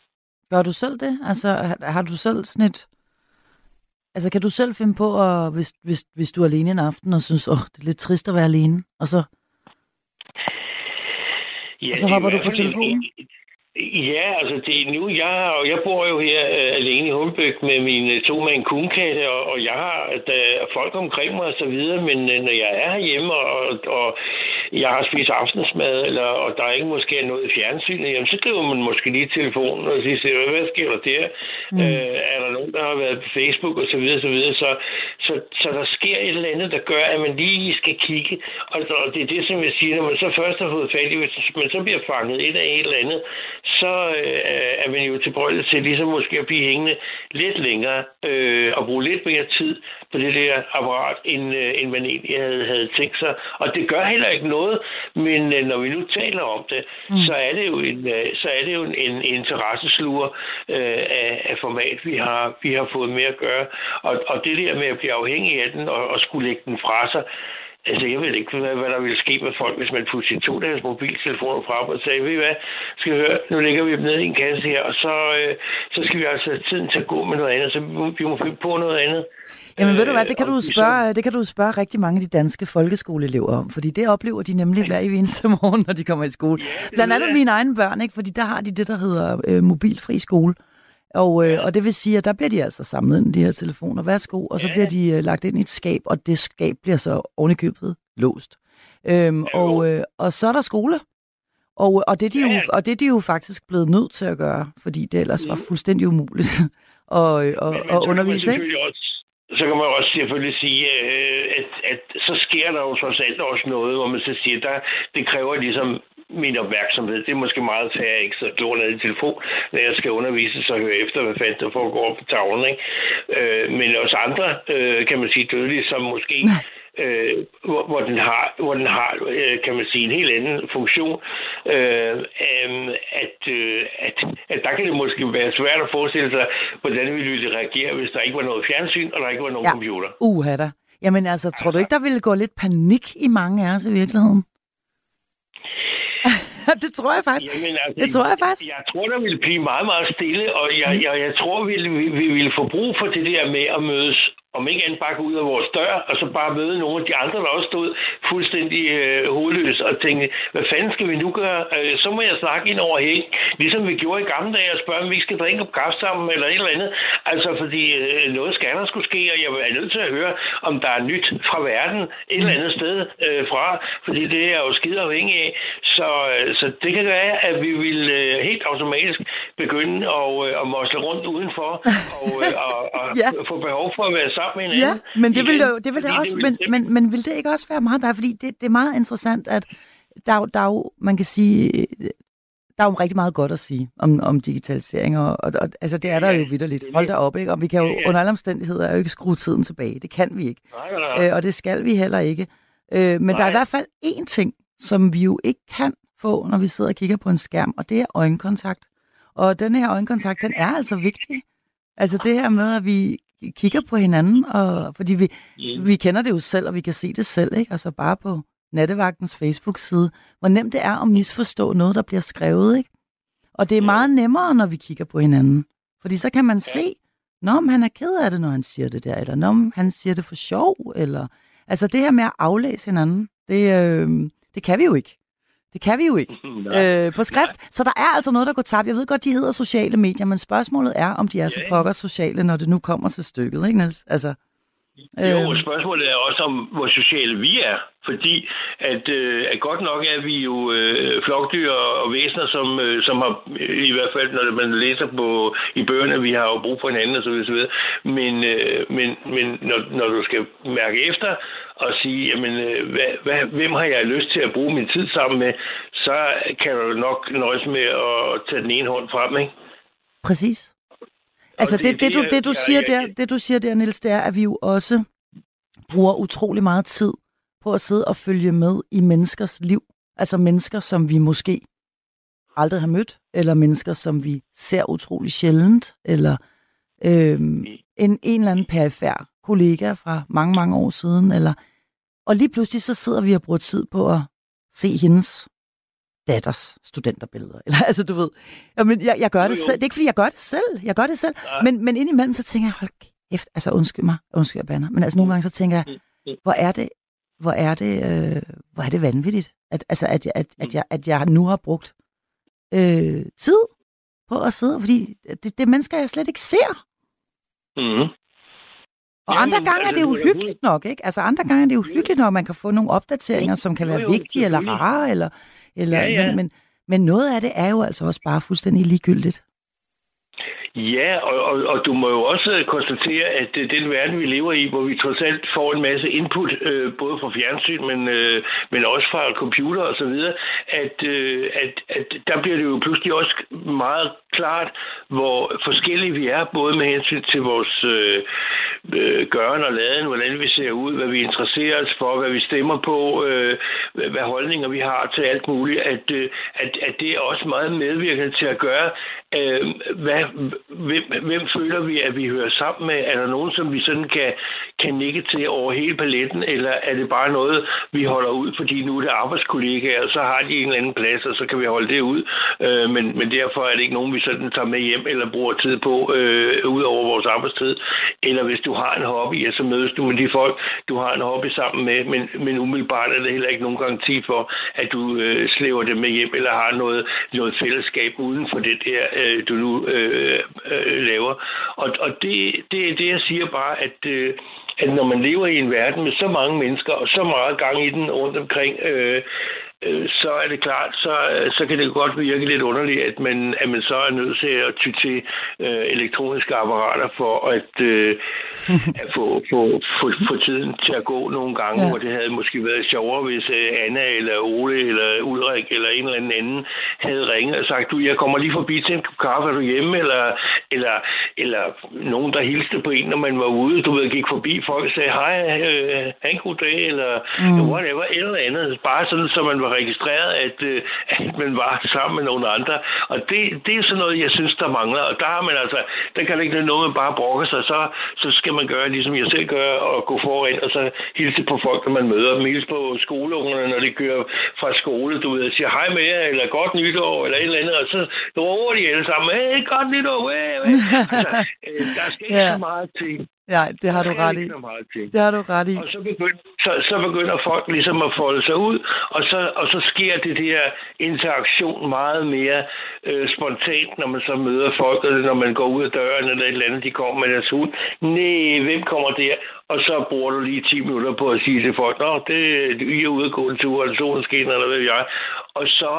Gør du selv det? Altså, har du selv sådan et... Altså, kan du selv finde på, at, hvis, hvis, hvis du er alene en aften og synes, åh, oh, det er lidt trist at være alene, og så, ja, og så hopper du på telefonen? En, Ja, altså det nu, jeg, jeg bor jo her uh, alene i Humlebæk med mine to med en kunkatte, og, og jeg har der er folk omkring mig og så videre, men uh, når jeg er herhjemme, og, og jeg har spist aftensmad, eller, og der er ikke måske noget i fjernsynet, jamen så skriver man måske lige telefonen og siger, hvad sker der der? Mm. Uh, er der nogen, der har været på Facebook og så videre, så videre. Så, så, så der sker et eller andet, der gør, at man lige skal kigge, og, og det er det, som jeg siger, når man så først har fået fat i, hvis man så bliver fanget et af et eller andet, så øh, er man jo tilbøjelig til ligesom måske at blive hængende lidt længere øh, og bruge lidt mere tid på det der apparat, end, øh, end man egentlig havde, havde tænkt sig. Og det gør heller ikke noget, men øh, når vi nu taler om det, mm. så er det jo en, øh, så er det jo en, en interessesluger øh, af, af format, vi har, vi har fået med at gøre. Og, og det der med at blive afhængig af den og, og skulle lægge den fra sig, Altså, jeg ved ikke, hvad, hvad der ville ske med folk, hvis man pudsede to deres mobiltelefoner frem og sagde, ved I hvad, skal vi høre, nu ligger vi dem ned i en kasse her, og så, øh, så skal vi altså have tiden til at gå med noget andet, så vi må, finde på noget andet. Jamen ved du hvad, det kan du, øh, spørge, det kan du spørge rigtig mange af de danske folkeskoleelever om, fordi det oplever de nemlig hver eneste morgen, når de kommer i skole. Blandt andet mine egne børn, ikke? fordi der har de det, der hedder øh, mobilfri skole. Og, øh, og det vil sige, at der bliver de altså samlet ind, de her telefoner. Værsgo. Og så ja. bliver de øh, lagt ind i et skab, og det skab bliver så ovenikøbet låst. Øhm, ja, og, øh, og så er der skole. Og, og, det de ja. jo, og det er de jo faktisk blevet nødt til at gøre, fordi det ellers mm. var fuldstændig umuligt [laughs] at, og, men, men, at undervise. Ikke? Også, så kan man også selvfølgelig sige, øh, at, at så sker der jo trods alt også noget, hvor man så siger, at det kræver ligesom min opmærksomhed. Det er måske meget at jeg ikke så glor ned i telefon, når jeg skal undervise, så høre efter, hvad fanden der foregår på tavlen. Ikke? Øh, men også andre, øh, kan man sige, dødelige, som måske... øh, hvor, hvor den har, hvor den har øh, kan man sige, en helt anden funktion. Øh, øh, at, øh, at, at der kan det måske være svært at forestille sig, hvordan ville det reagere, hvis der ikke var noget fjernsyn, og der ikke var nogen ja. computer. Uha da. Jamen altså, tror du ikke, der ville gå lidt panik i mange af os i virkeligheden? [laughs] det tror jeg faktisk. Jamen, altså, det tror jeg faktisk. Jeg, jeg tror, der vil blive meget, meget stille, og jeg, jeg, jeg tror, vi, vi, vi vil få brug for det der med at mødes om ikke andet bare gå ud af vores dør, og så bare møde nogle af de andre, der også stod fuldstændig øh, hovedløs, og tænke, hvad fanden skal vi nu gøre? Øh, så må jeg snakke ind over hæng, ligesom vi gjorde i gamle dage, og spørge, om vi skal drikke op kaffe sammen, eller et eller andet. Altså, fordi øh, noget skal der skulle ske, og jeg er nødt til at høre, om der er nyt fra verden, et eller andet sted øh, fra, fordi det er jo skide afhængig af. Så, øh, så det kan være, at vi vil øh, helt automatisk begynde at, øh, at mosle rundt udenfor, [laughs] og, øh, og, og ja. få behov for at være sammen med hinanden. Ja, men det vil, jo, det vil det også, det vil men, men, men vil det ikke også være meget der? Fordi det, det er meget interessant, at der, der er jo, man kan sige, der er jo rigtig meget godt at sige om, om digitalisering, og, og, og altså det er der jo vidderligt. Hold da op, ikke? Og vi kan jo under alle omstændigheder jo ikke skrue tiden tilbage. Det kan vi ikke. Nej, nej, nej. Øh, og det skal vi heller ikke. Øh, men nej. der er i hvert fald én ting, som vi jo ikke kan få, når vi sidder og kigger på en skærm, og det er øjenkontakt. Og den her øjenkontakt, den er altså vigtig. Altså det her med, at vi kigger på hinanden, og, fordi vi, mm. vi kender det jo selv, og vi kan se det selv, ikke? Altså bare på Nattevagtens Facebook-side, hvor nemt det er at misforstå noget, der bliver skrevet, ikke? Og det er meget nemmere, når vi kigger på hinanden. Fordi så kan man se, når han er ked af det, når han siger det der, eller når han siger det for sjov, eller... Altså det her med at aflæse hinanden, det, øh, det kan vi jo ikke. Det kan vi jo ikke [laughs] øh, på skrift. Nej. Så der er altså noget, der går tabt. Jeg ved godt, de hedder sociale medier, men spørgsmålet er, om de er så pokker sociale, når det nu kommer til stykket, ikke Niels? Altså. Jo, spørgsmålet er også om, hvor sociale vi er. Fordi at, øh, at godt nok er vi jo øh, flokdyr og væsener, som, øh, som har, i hvert fald når man læser på i bøgerne, vi har jo brug for hinanden og så videre. Men, øh, men, men når, når du skal mærke efter, og sige, jamen, øh, hvad, hvad, hvem har jeg lyst til at bruge min tid sammen med, så kan du nok nøjes med at tage den ene hånd frem, ikke? Præcis. Altså det, det, det, du, det, du siger der, det du siger der, Niels, det er, at vi jo også bruger utrolig meget tid på at sidde og følge med i menneskers liv. Altså mennesker, som vi måske aldrig har mødt, eller mennesker, som vi ser utrolig sjældent, eller øhm, en, en eller anden perifær kollega fra mange, mange år siden, eller og lige pludselig så sidder vi og bruger tid på at se hendes datters studenterbilleder. [laughs] Eller, altså, du ved, jamen, jeg, jeg gør det selv. Det er ikke, fordi jeg gør det selv. Jeg gør det selv. Ja. Men, men indimellem, så tænker jeg, hold kæft, altså undskyld mig, undskyld jeg banner, men altså nogle gange, så tænker jeg, mm, mm. hvor er det, hvor er det, øh, hvor er det vanvittigt, at, altså, at, jeg, at, at, jeg, at jeg nu har brugt øh, tid på at sidde, fordi det, det er mennesker, jeg slet ikke ser. Mm. Og Jamen, andre gange er det jo altså, hyggeligt nok, ikke? Altså andre gange er det jo hyggeligt nok, at man kan få nogle opdateringer, som kan være vigtige eller rare, eller, eller, ja, ja. Men, men, men noget af det er jo altså også bare fuldstændig ligegyldigt. Ja, og, og, og du må jo også konstatere, at det, den verden, vi lever i, hvor vi trods alt får en masse input, øh, både fra fjernsyn, men, øh, men også fra computer og så videre, at, øh, at, at der bliver det jo pludselig også meget klart, hvor forskellige vi er, både med hensyn til vores øh, øh, gøren og laden, hvordan vi ser ud, hvad vi interesserer os for, hvad vi stemmer på, øh, hvad holdninger vi har til alt muligt, at, øh, at, at det er også meget medvirkende til at gøre, øh, hvad, hvem, hvem føler vi, at vi hører sammen med? Er der nogen, som vi sådan kan, kan nikke til over hele paletten, eller er det bare noget, vi holder ud, fordi nu er det arbejdskollegaer, og så har de en eller anden plads, og så kan vi holde det ud. Øh, men, men derfor er det ikke nogen, vi sådan tager med hjem eller bruger tid på, øh, ud over vores arbejdstid. Eller hvis du har en hobby, ja, så mødes du med de folk, du har en hobby sammen med, men, men umiddelbart er det heller ikke nogen garanti for, at du øh, slæver det med hjem, eller har noget, noget fællesskab uden for det der, øh, du nu øh, øh, laver. Og, og det, det er det, jeg siger bare, at, øh, at når man lever i en verden med så mange mennesker, og så meget gang i den rundt omkring, øh, øh, så er det klart, så, så kan det godt virke lidt underligt, at man, at man så er nødt til at ty til øh, elektroniske apparater for at, øh, [laughs] at få, få, få, få tiden til at gå nogle gange, ja. hvor det havde måske været sjovere, hvis øh, Anna eller Ole eller Ulrik eller en eller anden anden havde ringet og sagt, du, jeg kommer lige forbi til en kaffe, er du hjemme? Eller, eller, eller nogen, der hilste på en, når man var ude, du ved, gik forbi, folk sagde, hej, øh, en god dag, eller mm. whatever, eller andet. Bare sådan, så man var registreret, at, øh, at man var sammen med nogle andre. Og det, det er sådan noget, jeg synes, der mangler. Og der har man altså, der kan ikke noget, man bare brokker sig. Så, så skal man gøre, ligesom jeg selv gør, og gå foran, og så hilse på folk, når man møder dem. Hilse på skoleungerne, når de kører fra skole, du ved, og siger hej med jer, eller godt nytår, eller et eller andet, og så råber de alle sammen, hey, godt nytår, hey, hey. Altså, øh, der skal ikke ja. så meget til. Ja, det har du ret i. Det har du ret i. Og så begynder, så, så begynder folk ligesom at folde sig ud, og så, og så sker det der interaktion meget mere øh, spontant, når man så møder folk, eller når man går ud af døren, eller et eller andet, de kommer med deres hund. Nej, hvem kommer der? Og så bruger du lige 10 minutter på at sige til folk, Nå, det, I er ude at gå en tur, eller solen skinner, eller hvad jeg. Og så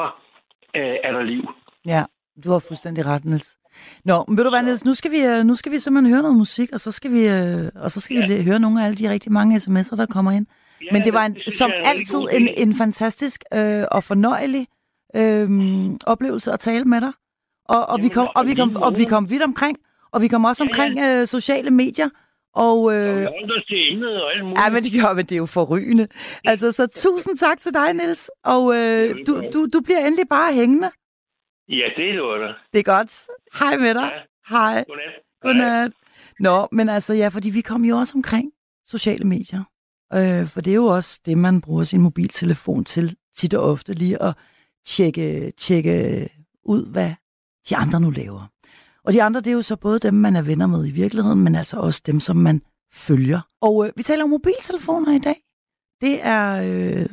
øh, er der liv. Ja, du har fuldstændig ret, Niels. Nå, men ved du hvad, Niels, nu skal, vi, øh, nu skal vi simpelthen høre noget musik, og så skal vi, øh, og så skal ja. vi høre nogle af alle de rigtig mange sms'er, der kommer ind. Ja, men det var en, det, som altid en, en fantastisk øh, og fornøjelig øh, oplevelse at tale med dig. Og, og, Jamen, vi kom, og, vi kom, og vi kom vidt omkring, og vi kom også omkring ja, ja. Øh, sociale medier. Og, øh, Ja, men det, gør, men det er jo forrygende. Altså, så tusind tak til dig, Niels. Og øh, du, du, du bliver endelig bare hængende. Ja, det er det. Det er godt. Hej med dig. Ja. Hej. Godnat. Godnat. Nå, men altså ja, fordi vi kom jo også omkring sociale medier. Øh, for det er jo også det, man bruger sin mobiltelefon til tit og ofte lige at tjekke, tjekke ud, hvad de andre nu laver. Og de andre, det er jo så både dem, man er venner med i virkeligheden, men altså også dem, som man følger. Og øh, vi taler om mobiltelefoner i dag. Det er øh,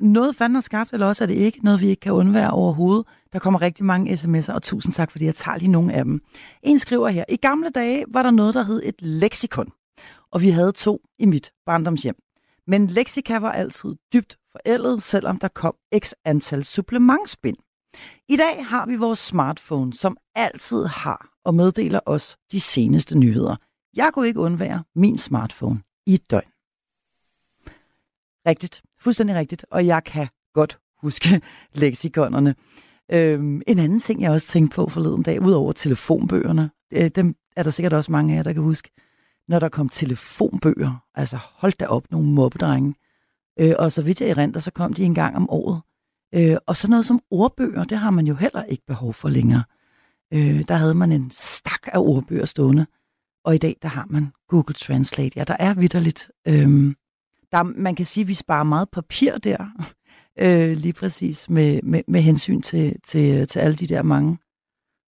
noget fanden har skabt, eller også er det ikke noget, vi ikke kan undvære overhovedet. Der kommer rigtig mange sms'er, og tusind tak, fordi jeg tager lige nogle af dem. En skriver her, i gamle dage var der noget, der hed et leksikon, og vi havde to i mit barndomshjem. Men leksika var altid dybt forældet, selvom der kom x antal supplementspind. I dag har vi vores smartphone, som altid har og meddeler os de seneste nyheder. Jeg kunne ikke undvære min smartphone i et døgn. Rigtigt. Fuldstændig rigtigt. Og jeg kan godt huske [laughs] leksikonerne. Øhm, en anden ting, jeg også tænkte på forleden dag, udover telefonbøgerne, øh, dem er der sikkert også mange af jer, der kan huske, når der kom telefonbøger. Altså hold da op, nogle mobbedrenge. Øh, og så vidt jeg erindrer, så kom de en gang om året. Øh, og så noget som ordbøger, det har man jo heller ikke behov for længere. Øh, der havde man en stak af ordbøger stående, og i dag der har man Google Translate. Ja, der er vidderligt. Øh, der, man kan sige, at vi sparer meget papir der, øh, lige præcis med, med, med hensyn til, til, til alle de der mange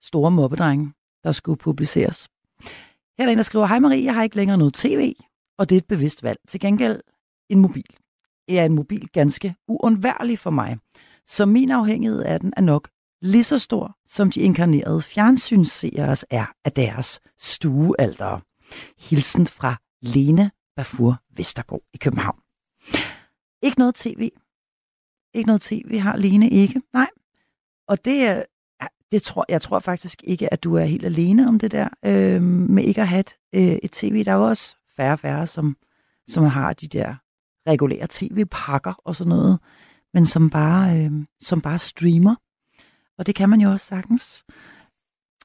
store mobbedrenge, der skulle publiceres. Her er der en, der skriver, Hej Marie, jeg har ikke længere noget tv, og det er et bevidst valg. Til gengæld en mobil. Er en mobil ganske uundværlig for mig. Så min afhængighed af den er nok lige så stor, som de inkarnerede fjernsynsseeres er af deres stuealdere. Hilsen fra Lene Bafur Vestergaard i København. Ikke noget tv. Ikke noget tv har Lene ikke. Nej. Og det er, det tror, jeg tror faktisk ikke, at du er helt alene om det der øh, med ikke at have et, øh, et tv. Der er jo også færre og færre, som, som har de der regulære tv-pakker og sådan noget, men som bare, øh, som bare streamer. Og det kan man jo også sagtens.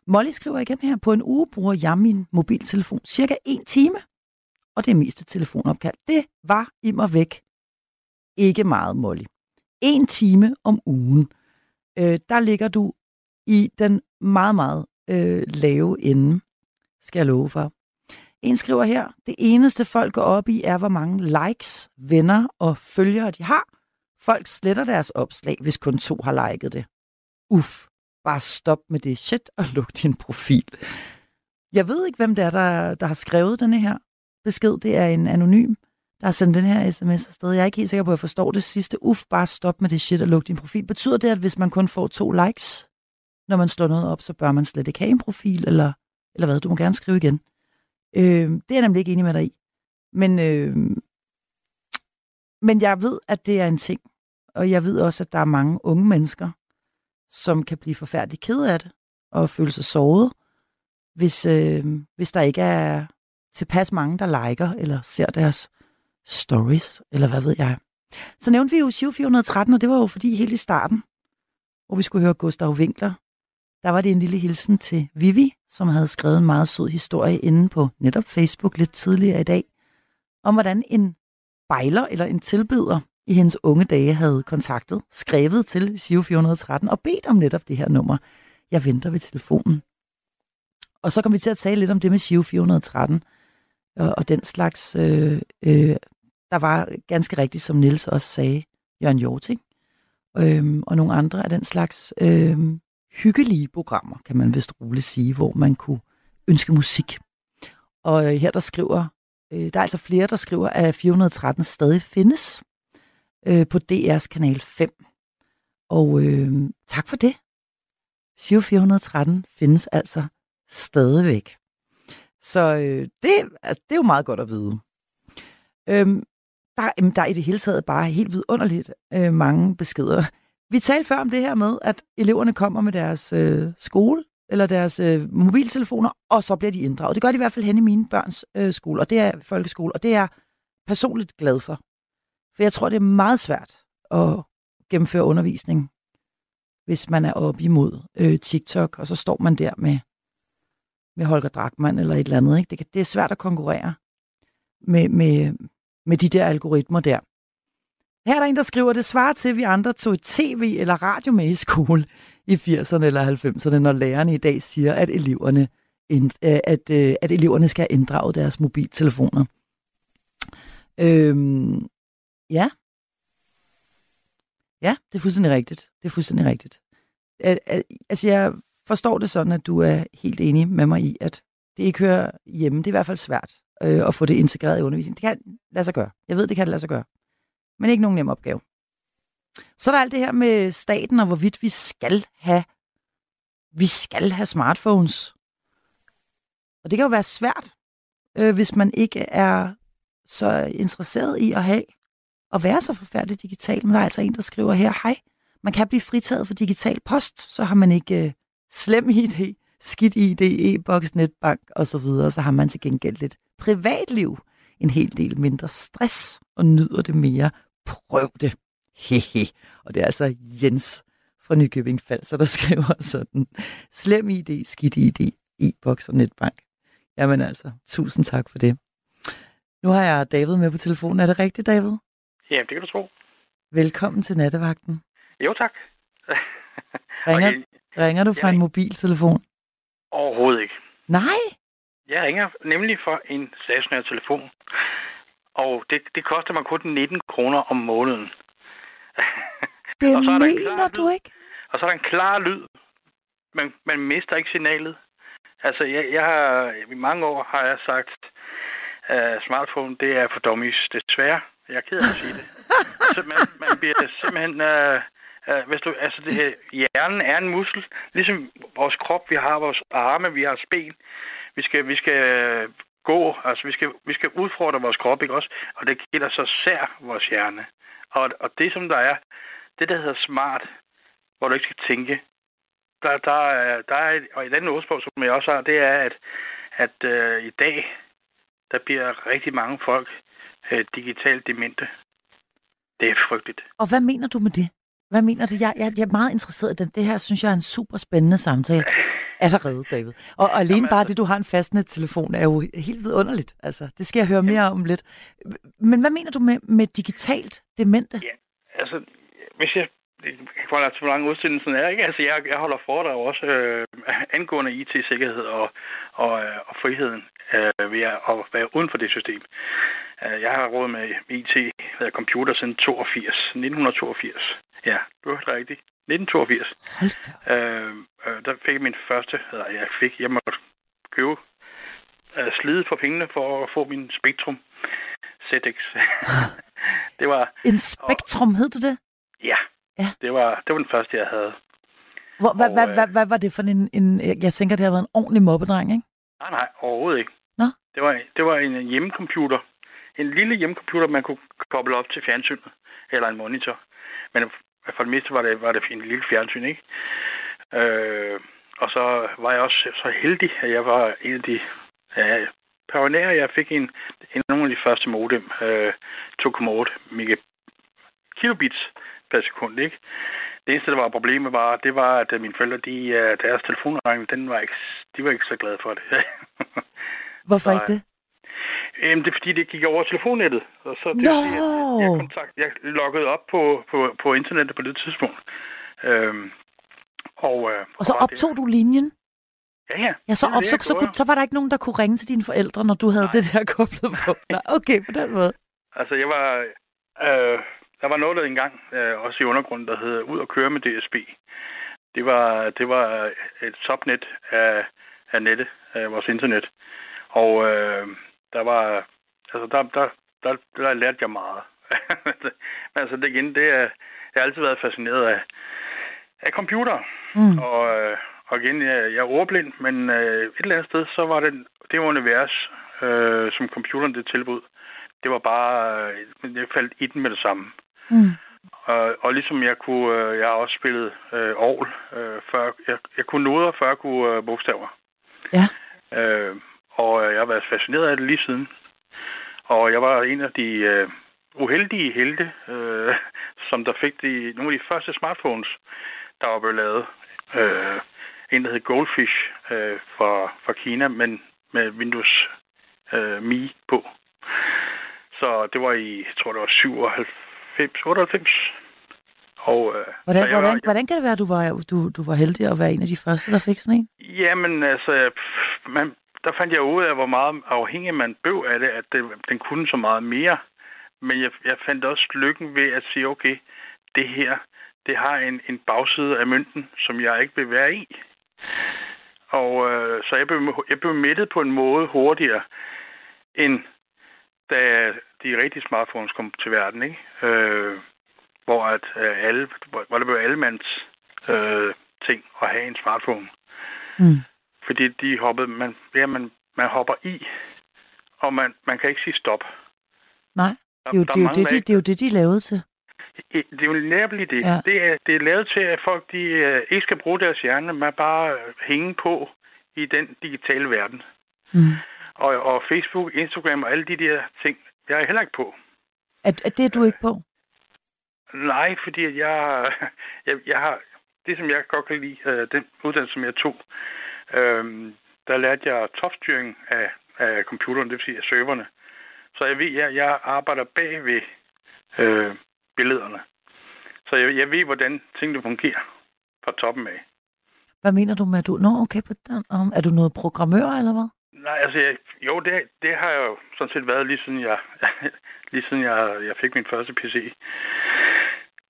Molly skriver igen her, på en uge bruger jeg min mobiltelefon cirka en time, og det er mest et telefonopkald. Det var i mig væk. Ikke meget, Molly. En time om ugen. Øh, der ligger du i den meget, meget øh, lave ende, skal jeg love for. En skriver her, det eneste folk går op i er, hvor mange likes, venner og følgere de har. Folk sletter deres opslag, hvis kun to har liket det. Uff, bare stop med det shit og [laughs] luk din profil. Jeg ved ikke, hvem det er, der, der har skrevet denne her besked. Det er en anonym, der har sendt den her sms afsted. Jeg er ikke helt sikker på, at jeg forstår det sidste. Uff, bare stop med det shit og luk din profil. Betyder det, at hvis man kun får to likes, når man slår noget op, så bør man slet ikke have en profil, eller, eller hvad? Du må gerne skrive igen. Øh, det er jeg nemlig ikke enig med dig i. Men, øh, men jeg ved, at det er en ting. Og jeg ved også, at der er mange unge mennesker, som kan blive forfærdeligt ked af det, og føle sig såret, hvis, øh, hvis der ikke er tilpas mange, der liker eller ser deres stories, eller hvad ved jeg. Så nævnte vi jo 7413, og det var jo fordi helt i starten, hvor vi skulle høre Gustav Winkler, der var det en lille hilsen til Vivi, som havde skrevet en meget sød historie inde på netop Facebook lidt tidligere i dag, om hvordan en bejler eller en tilbyder i hendes unge dage havde kontaktet, skrevet til SIV 413 og bedt om netop det her nummer. Jeg venter ved telefonen. Og så kom vi til at tale lidt om det med SIV 413 og, og den slags. Øh, øh, der var ganske rigtigt, som Nils også sagde, Jørgen Jorting, øhm, og nogle andre af den slags øhm, hyggelige programmer, kan man vist roligt sige, hvor man kunne ønske musik. Og øh, her der skriver, øh, der er altså flere, der skriver, at 413 stadig findes øh, på DR's kanal 5. Og øh, tak for det. Siv 413 findes altså stadigvæk. Så øh, det, altså, det er jo meget godt at vide. Øhm, der, jamen, der er i det hele taget bare helt vidunderligt øh, mange beskeder. Vi talte før om det her med, at eleverne kommer med deres øh, skole eller deres øh, mobiltelefoner, og så bliver de inddraget. Det gør de i hvert fald hen i mine børns øh, skole, og det er folkeskole, og det er personligt glad for. For jeg tror, det er meget svært at gennemføre undervisning, hvis man er oppe imod øh, TikTok, og så står man der med, med Holger Drachmann eller et eller andet. Ikke? Det, det er svært at konkurrere med, med, med de der algoritmer der. Her er der en, der skriver, det svarer til, at vi andre tog et tv eller radio med i skole i 80'erne eller 90'erne, når lærerne i dag siger, at eleverne, øh, at, øh, at eleverne skal inddrage deres mobiltelefoner. Øhm, ja. Ja, det er fuldstændig rigtigt. Det er fuldstændig rigtigt. Altså, jeg forstår det sådan, at du er helt enig med mig i, at det ikke hører hjemme. Det er i hvert fald svært øh, at få det integreret i undervisningen. Det kan lade sig gøre. Jeg ved, det kan lade sig gøre men ikke nogen nem opgave. Så er der alt det her med staten, og hvorvidt vi skal have, vi skal have smartphones. Og det kan jo være svært, øh, hvis man ikke er så interesseret i at have at være så forfærdeligt digital. Men der er altså en, der skriver her, hej, man kan blive fritaget for digital post, så har man ikke øh, slem ID, skidt ID, e-boks, netbank osv., så, så har man til gengæld lidt privatliv, en hel del mindre stress og nyder det mere prøv det. Hehe. Og det er altså Jens fra Nykøbing Falser, der [laughs] skriver sådan. Slem ID, skidt ID, e-boks og netbank. Jamen altså, tusind tak for det. Nu har jeg David med på telefonen. Er det rigtigt, David? Ja, det kan du tro. Velkommen til nattevagten. Jo, tak. ringer, [laughs] okay. ringer du fra en mobiltelefon? Overhovedet ikke. Nej? Jeg ringer nemlig fra en stationær telefon. Og det, det koster mig kun 19 kroner om måneden. [laughs] Det og så er der mener du ikke? Og så er der en klar lyd. Man, man mister ikke signalet. Altså, jeg, jeg har, i mange år har jeg sagt, at smartphone, det er for dummies, desværre. Jeg er ked af at sige det. [laughs] så man, man bliver simpelthen uh, Uh, hvis du, altså, det her, hjernen er en muskel. Ligesom vores krop, vi har vores arme, vi har ben. Vi skal, vi skal gå, altså vi skal, vi skal udfordre vores krop, ikke også? Og det gælder så sær vores hjerne. Og, og det, som der er, det der hedder smart, hvor du ikke skal tænke, der, der, er, der er, og i den ordsprog, som jeg også har, det er, at, at øh, i dag, der bliver rigtig mange folk øh, digitalt demente. Det er frygteligt. Og hvad mener du med det? Hvad mener du? Jeg, jeg, jeg er meget interesseret i det. Det her synes jeg er en super spændende samtale. Allerede, David. Og, og alene Jamen, bare altså... det, du har en fastnet-telefon, er jo helt vidunderligt. Altså, det skal jeg høre mere om lidt. Men hvad mener du med, med digitalt demente? Ja, altså, hvis jeg jeg får altså, hvor lang udsendelsen er, ikke? Altså, jeg, jeg holder foredrag også øh, angående IT-sikkerhed og, og, øh, og friheden øh, ved at, at være uden for det system. Øh, jeg har råd med IT, eller computer, siden 82, 1982. Ja, du har rigtigt. 1982. Øh, øh, der fik jeg min første, eller jeg fik, jeg måtte købe øh, slide for pengene for at få min Spektrum ZX. [laughs] det var... En Spektrum, og, hed det det? Ja, Ja. Det var, det var den første, jeg havde. Hvor, hvad, hvad, øh, hvad, hvad var det for en, en... Jeg tænker, det har været en ordentlig mobbedreng, ikke? Nej, nej, overhovedet ikke. Nå? Det var, det var en hjemmecomputer. En lille hjemmecomputer, man kunne koble op til fjernsynet. Eller en monitor. Men for det meste var det, var det en lille fjernsyn, ikke? Øh, og så var jeg også så heldig, at jeg var en af de ja, pionerer. Jeg fik en, en af de første modem, øh, 2,8 kilobits per sekund, ikke? Det eneste, der var problemet, var, det var, at mine forældre, de, øh, deres telefonregning, den var ikke, de var ikke så glade for det. [laughs] Hvorfor så, ikke det? Jamen, det er fordi, det gik over telefonnettet. Og så det, no! jeg, jeg, kontakt, jeg loggede op på, på, på internettet på det tidspunkt. Øhm, og, øh, og så optog det. du linjen? Ja, ja. Ja, så, op, så, så, kunne, så var der ikke nogen, der kunne ringe til dine forældre, når du havde Nej. det der koblet på? Nej, okay, på den måde. Altså, jeg var... Øh, der var noget der engang, øh, også i undergrunden, der hed Ud og køre med DSB. Det var, det var et subnet af, af nettet, af vores internet. Og øh, der var, altså der, der, der, der lærte jeg meget. Men [laughs] altså det igen, det er, jeg har altid været fascineret af, af computer. Mm. Og, øh, og igen, jeg, jeg er ordblind, men øh, et eller andet sted, så var det det univers, øh, som computeren det tilbud. Det var bare, øh, jeg faldt i den med det samme. Mm. Og, og ligesom jeg kunne, øh, jeg har også spillet øh, Aarhus, øh, før, jeg, jeg kunne noder, før jeg kunne øh, bogstaver. Ja. Øh, og jeg har været fascineret af det lige siden. Og jeg var en af de øh, uheldige helte, øh, [laughs] som der fik de, nogle af de første smartphones, der var blevet lavet. Øh, en, der hed Goldfish øh, fra, fra Kina, men med Windows øh, Mi på. Så det var i, jeg tror det var 97, 98. Og, øh, hvordan, hvordan, var, hvordan kan det være, at du var, du, du var heldig at være en af de første, der fik sådan en? Jamen, altså, man, der fandt jeg ud af, hvor meget afhængig man blev af det, at det, den kunne så meget mere. Men jeg, jeg fandt også lykken ved at sige, okay, det her, det har en, en bagside af mønten, som jeg ikke vil være i. Og øh, så jeg blev, jeg blev mættet på en måde hurtigere, end da de rigtige smartphones kom til verden, ikke? Øh, hvor at øh, alle, hvor det blev allemands øh, ting at have en smartphone. Mm. Fordi de hoppede, man, ja, man, man hopper i, og man, man kan ikke sige stop. Nej, det er jo, der, det, er jo det, de, det er jo det, de lavet til. Det er jo nærmest det. Ja. Det, er, det er lavet til, at folk de, uh, ikke skal bruge deres hjerne, men bare hænge på i den digitale verden. Mm. Og, og Facebook, Instagram og alle de der ting, jeg er heller ikke på. Er, er det du ikke på? Nej, fordi jeg, [laughs] jeg, jeg har... Det, som jeg godt kan lide, øh, den uddannelse, som jeg tog, øh, der lærte jeg topstyring af, af computeren, det vil sige af serverne. Så jeg ved, jeg, jeg arbejder bag ved øh, billederne. Så jeg, jeg ved, hvordan tingene fungerer fra toppen af. Hvad mener du med, at du... Nå, okay, på den. Um, er du noget programmør, eller hvad? Nej, altså, jeg, jo, det, det har jeg jo sådan set været lige siden jeg, [laughs] lige siden jeg, jeg fik min første PC.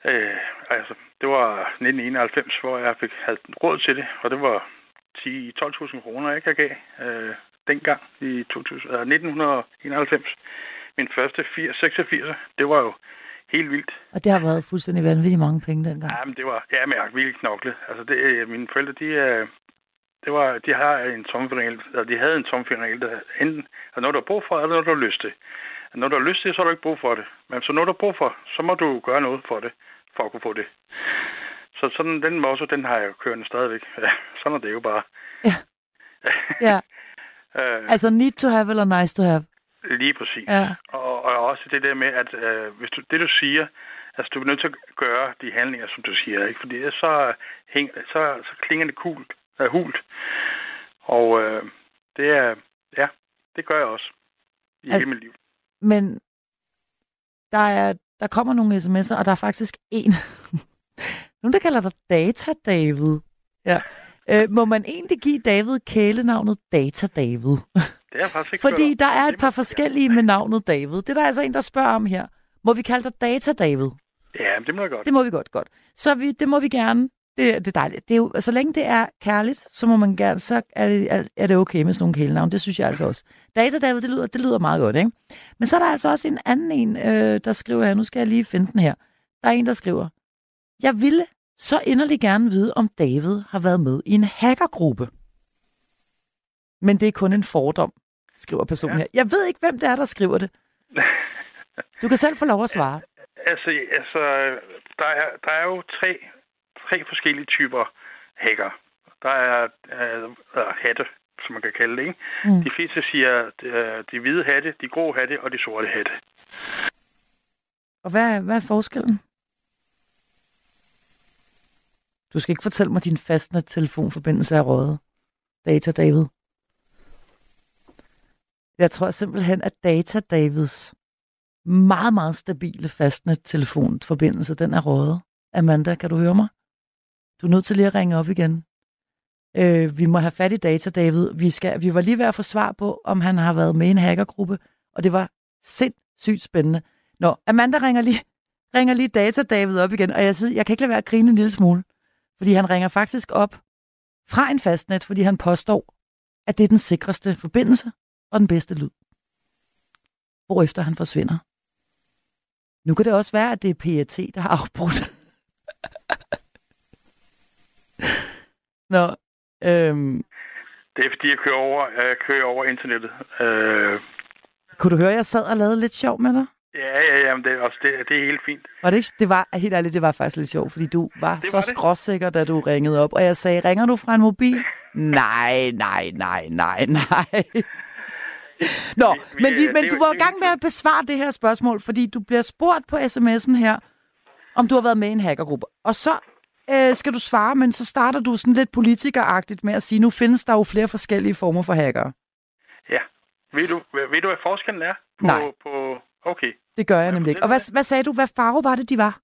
Øh, altså, det var 1991, hvor jeg fik havde råd til det, og det var 10-12.000 kroner, ikke, jeg gav øh, dengang i 2000, øh, 1991. Min første 86, det var jo helt vildt. Og det har været fuldstændig vanvittigt mange penge dengang. Ja, men det var, ja, men jeg har virkelig knoklet. Altså, det, øh, mine forældre, de, øh, det var, de har en tomfingerregel, eller de havde en tomfingerregel, der enten er noget, du har brug for, eller noget, du har lyst til. Når du har lyst til, så har du ikke brug for det. Men så når du har brug for, så må du gøre noget for det, for at kunne få det. Så sådan den også, den har jeg kørende stadigvæk. [laughs] Ja, sådan er det jo bare. Ja. [laughs] ja. uh, altså need to have eller nice to have? Lige præcis. Ja. Og, og også det der med, at uh, hvis du, det du siger, altså du er nødt til at gøre de handlinger, som du siger, ikke? Fordi så, hæng, så, så klinger det kult, uh, hult. Og uh, det er, ja, det gør jeg også i altså, hele mit liv. Men der, er, der kommer nogle sms'er, og der er faktisk en, [laughs] nogen der kalder dig Data David. Ja. Øh, må man egentlig give David kælenavnet Data David? Det er faktisk ikke Fordi der er et par forskellige med navnet David. Det er der altså en, der spørger om her. Må vi kalde dig Data David? Ja, det må vi godt. Det må vi godt, godt. Så vi, det må vi gerne. Det, det er dejligt. Det er jo, så længe det er kærligt, så må man gerne, så er det, er det okay med sådan nogle kælenavn. Det synes jeg altså også. Data David, det lyder, det lyder meget godt, ikke? Men så er der altså også en anden en, øh, der skriver her. Nu skal jeg lige finde den her. Der er en, der skriver. Jeg ville så inderligt gerne vide, om David har været med i en hackergruppe. Men det er kun en fordom, skriver personen ja. her. Jeg ved ikke, hvem det er, der skriver det. [laughs] Du kan selv få lov at svare. Altså, altså der, er, der er jo tre, tre forskellige typer hacker. Der er øh, hatte, som man kan kalde det. Ikke? Mm. De fleste siger de, de hvide hatte, de grå hatte og de sorte hatte. Og hvad, hvad er forskellen? Du skal ikke fortælle mig, at din fastnet-telefonforbindelse er røget. Data David. Jeg tror simpelthen, at Data Davids meget, meget stabile fastnet-telefonforbindelse, den er røget. Amanda, kan du høre mig? Du er nødt til lige at ringe op igen. Øh, vi må have fat i Data David. Vi, skal, vi var lige ved at få svar på, om han har været med i en hackergruppe, og det var sindssygt spændende. Nå, Amanda ringer lige, ringer lige Data David op igen, og jeg, synes, jeg kan ikke lade være at grine en lille smule. Fordi han ringer faktisk op fra en fastnet, fordi han påstår, at det er den sikreste forbindelse og den bedste lyd. Hvorefter han forsvinder. Nu kan det også være, at det er PET, der har afbrudt. [laughs] Nå, øhm, det er fordi, jeg kører over, jeg kører over internettet. Øh... Kunne du høre, at jeg sad og lavede lidt sjov med dig? Ja, ja, ja, men det, er også, det, det er helt fint. Var det ikke? Det var, helt ærligt, det var faktisk lidt sjovt, fordi du var, det så var skråsikker, da du ringede op. Og jeg sagde, ringer du fra en mobil? nej, nej, nej, nej, nej. [laughs] Nå, vi, men, vi, men du var i gang med at besvare det her spørgsmål, fordi du bliver spurgt på sms'en her, om du har været med i en hackergruppe. Og så øh, skal du svare, men så starter du sådan lidt politikeragtigt med at sige, nu findes der jo flere forskellige former for hackere. Ja. Ved du, ved du hvad forskellen er? På, Nej. På, okay. Det gør jeg nemlig ikke. Og hvad, hvad sagde du? Hvad farve var det, de var?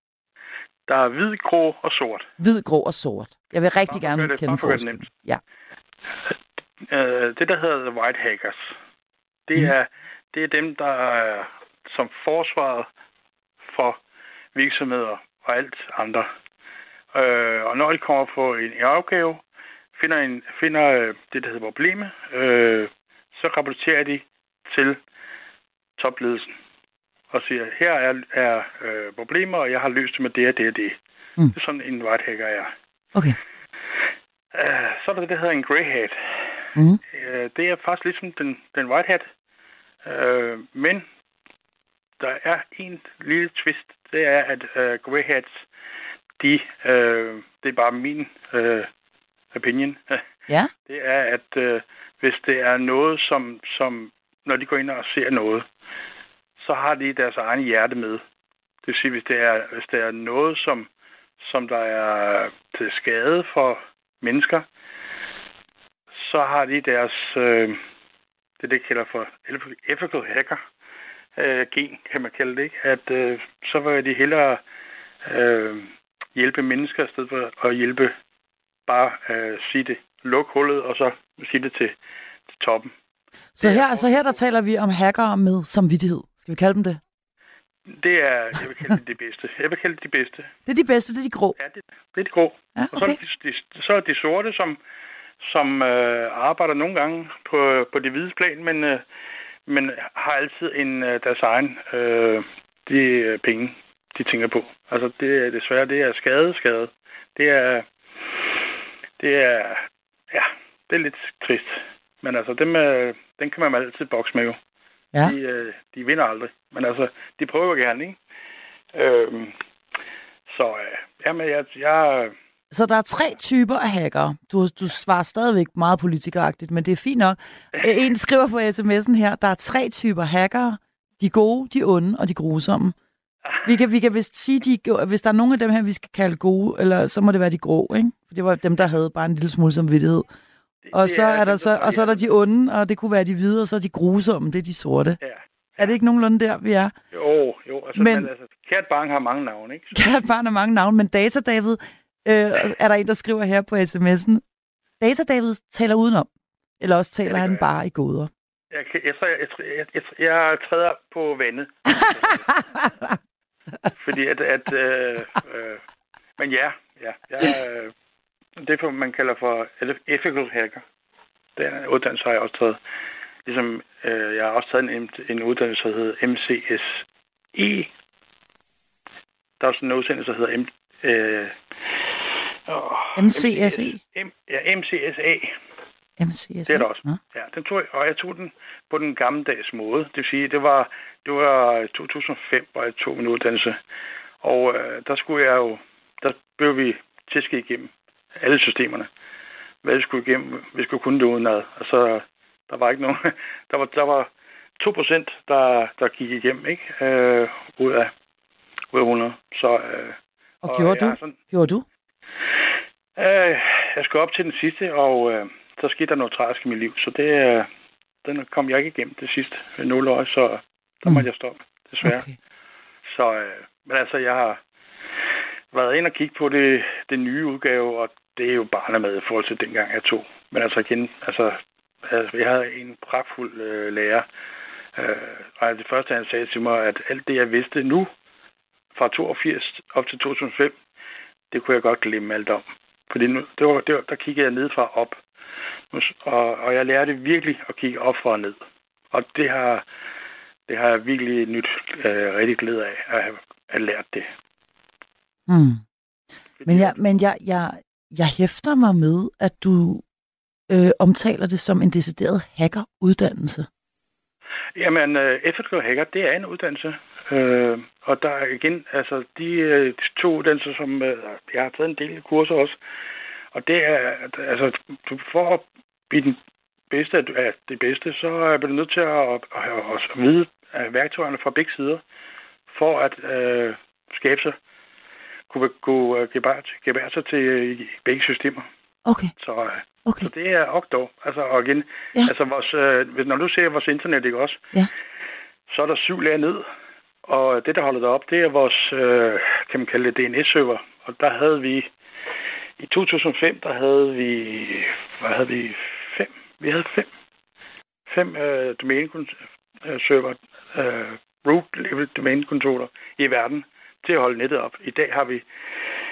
Der er hvid, grå og sort. Hvid, grå og sort. Jeg vil rigtig gerne det, kende forskellen. Ja. Uh, det, der hedder The White Hackers, det, mm. er, det er dem, der er som forsvaret for virksomheder og alt andre. Uh, og når de kommer på en opgave, finder, en, finder uh, det, der hedder problemet, uh, så rapporterer de til topledelsen og siger, her er, er øh, problemer, og jeg har løst det med det og det og det. Mm. Det er sådan en white hacker er. Okay. Uh, så er der det, der hedder en grey hat. Mm. Uh, det er faktisk ligesom den, den white hat. Uh, men der er en lille twist. Det er, at uh, grey hats, de, uh, det er bare min uh, opinion. Ja. [laughs] Det er, at uh, hvis det er noget, som, som når de går ind og ser noget, så har de deres egen hjerte med. Det vil sige, hvis det er, hvis det er noget, som, som der er til skade for mennesker, så har de deres, øh, det det kalder for ethical hacker, øh, gen, kan man kalde det, ikke? at øh, så vil de hellere øh, hjælpe mennesker, i stedet for at hjælpe bare øh, sige det, luk hullet, og så sige det til, til toppen. Så her, så her der taler vi om hackere med samvittighed. Skal vi kalde dem det? Det er, jeg vil kalde det de bedste. Jeg vil kalde det de bedste. Det er de bedste, det er de grå? Ja, det, det er de grå. Ja, okay. Og så er de, de, så er de sorte, som, som øh, arbejder nogle gange på, på det hvide plan, men, øh, men har altid en øh, deres egen øh, de, øh, penge. de tænker på. Altså, det er desværre, det er skade, skade. Det er, det er, ja, det er lidt trist. Men altså, dem, øh, den kan man altid bokse med jo. Ja. De, øh, de vinder aldrig. Men altså, de prøver gerne, ikke? Øhm, så øh, jamen, jeg, jeg... Så der er tre typer af hackere. Du, du svarer stadigvæk meget politikeragtigt, men det er fint nok. [laughs] En skriver på sms'en her, der er tre typer hackere. De gode, de onde og de grusomme. Vi kan, vi kan vist sige, de, hvis der er nogen af dem her, vi skal kalde gode, eller så må det være de grå, ikke? For det var dem, der havde bare en lille smule samvittighed. Og så er, der så, og så er der de onde, og det kunne være de hvide, og så er de grusomme, det er de sorte. Ja. Er det ikke nogenlunde der, vi er? Jo, jo. Altså, men, men altså, kært barn har mange navne, ikke? [laughs] Kært barn har mange navne, men Data David, øh, er der en, der skriver her på sms'en, Data David taler udenom, eller også taler ja, han bare i goder. Jeg, jeg, jeg, jeg, jeg, jeg træder på vandet. [laughs] Fordi at... at øh, øh, men ja, ja. Jeg, øh, det man kalder for ethical hacker. Den uddannelse har jeg også taget. Ligesom øh, jeg har også taget en, en uddannelse, der hedder MCSE. Der er også en uddannelse, der hedder M, øh, oh, MCSE? M, ja, MCSA. MCSA? Det er der også. Ja. ja, den tog og jeg tog den på den gammeldags måde. Det vil sige, det var, det var 2005, hvor jeg tog min uddannelse. Og øh, der skulle jeg jo, der blev vi tæsket igennem alle systemerne. Hvad vi skulle igennem, vi skulle kunne det udenad. Og så, der var ikke nogen, [laughs] der var, der var 2 procent, der, der gik igennem, ikke? Øh, ud, af, ud af 100. Så, øh, og, og gjorde du? Sådan, gjorde du? Øh, jeg skulle op til den sidste, og øh, så skete der noget tragisk i mit liv. Så det, øh, den kom jeg ikke igennem det sidste 0 år, så der mm. måtte jeg stoppe, desværre. Okay. Så, øh, men altså, jeg har været ind og kigge på det, det nye udgave, og det er jo bare med i forhold til dengang jeg tog. Men altså igen, altså, altså jeg havde en pragtfuld øh, lærer, øh, og det første han sagde til mig, at alt det jeg vidste nu, fra 82 op til 2005, det kunne jeg godt glemme alt om. Fordi nu, det var, det var, der kiggede jeg ned fra op. Og, og jeg lærte virkelig at kigge op fra og ned. Og det har, det har jeg virkelig nyt øh, rigtig glæde af, at have at lært det. Mm. Men, jeg, men jeg, jeg, jeg hæfter mig med, at du øh, omtaler det som en decideret hackeruddannelse. Jamen, uh, ethical hacker, det er en uddannelse. Uh, og der er igen, altså de, uh, de to uddannelser, som uh, jeg har taget en del kurser også. Og det er, altså, du får at blive den bedste af det bedste, så er du nødt til at, at, at, at vide værktøjerne fra begge sider, for at uh, skabe sig kunne, kunne gebære sig til begge systemer. Okay. Så, øh, okay. så det er Okto. Altså, og igen, ja. altså vores, øh, når du ser vores internet, ikke også? Ja. Så er der syv lag ned, og det, der holder det op, det er vores, øh, kan man kalde det, DNS-server. Og der havde vi, i 2005, der havde vi, hvad havde vi, fem? Vi havde fem. Fem øh, domæneserver, øh, root level domænekontorer i verden til at holde nettet op. I dag har vi,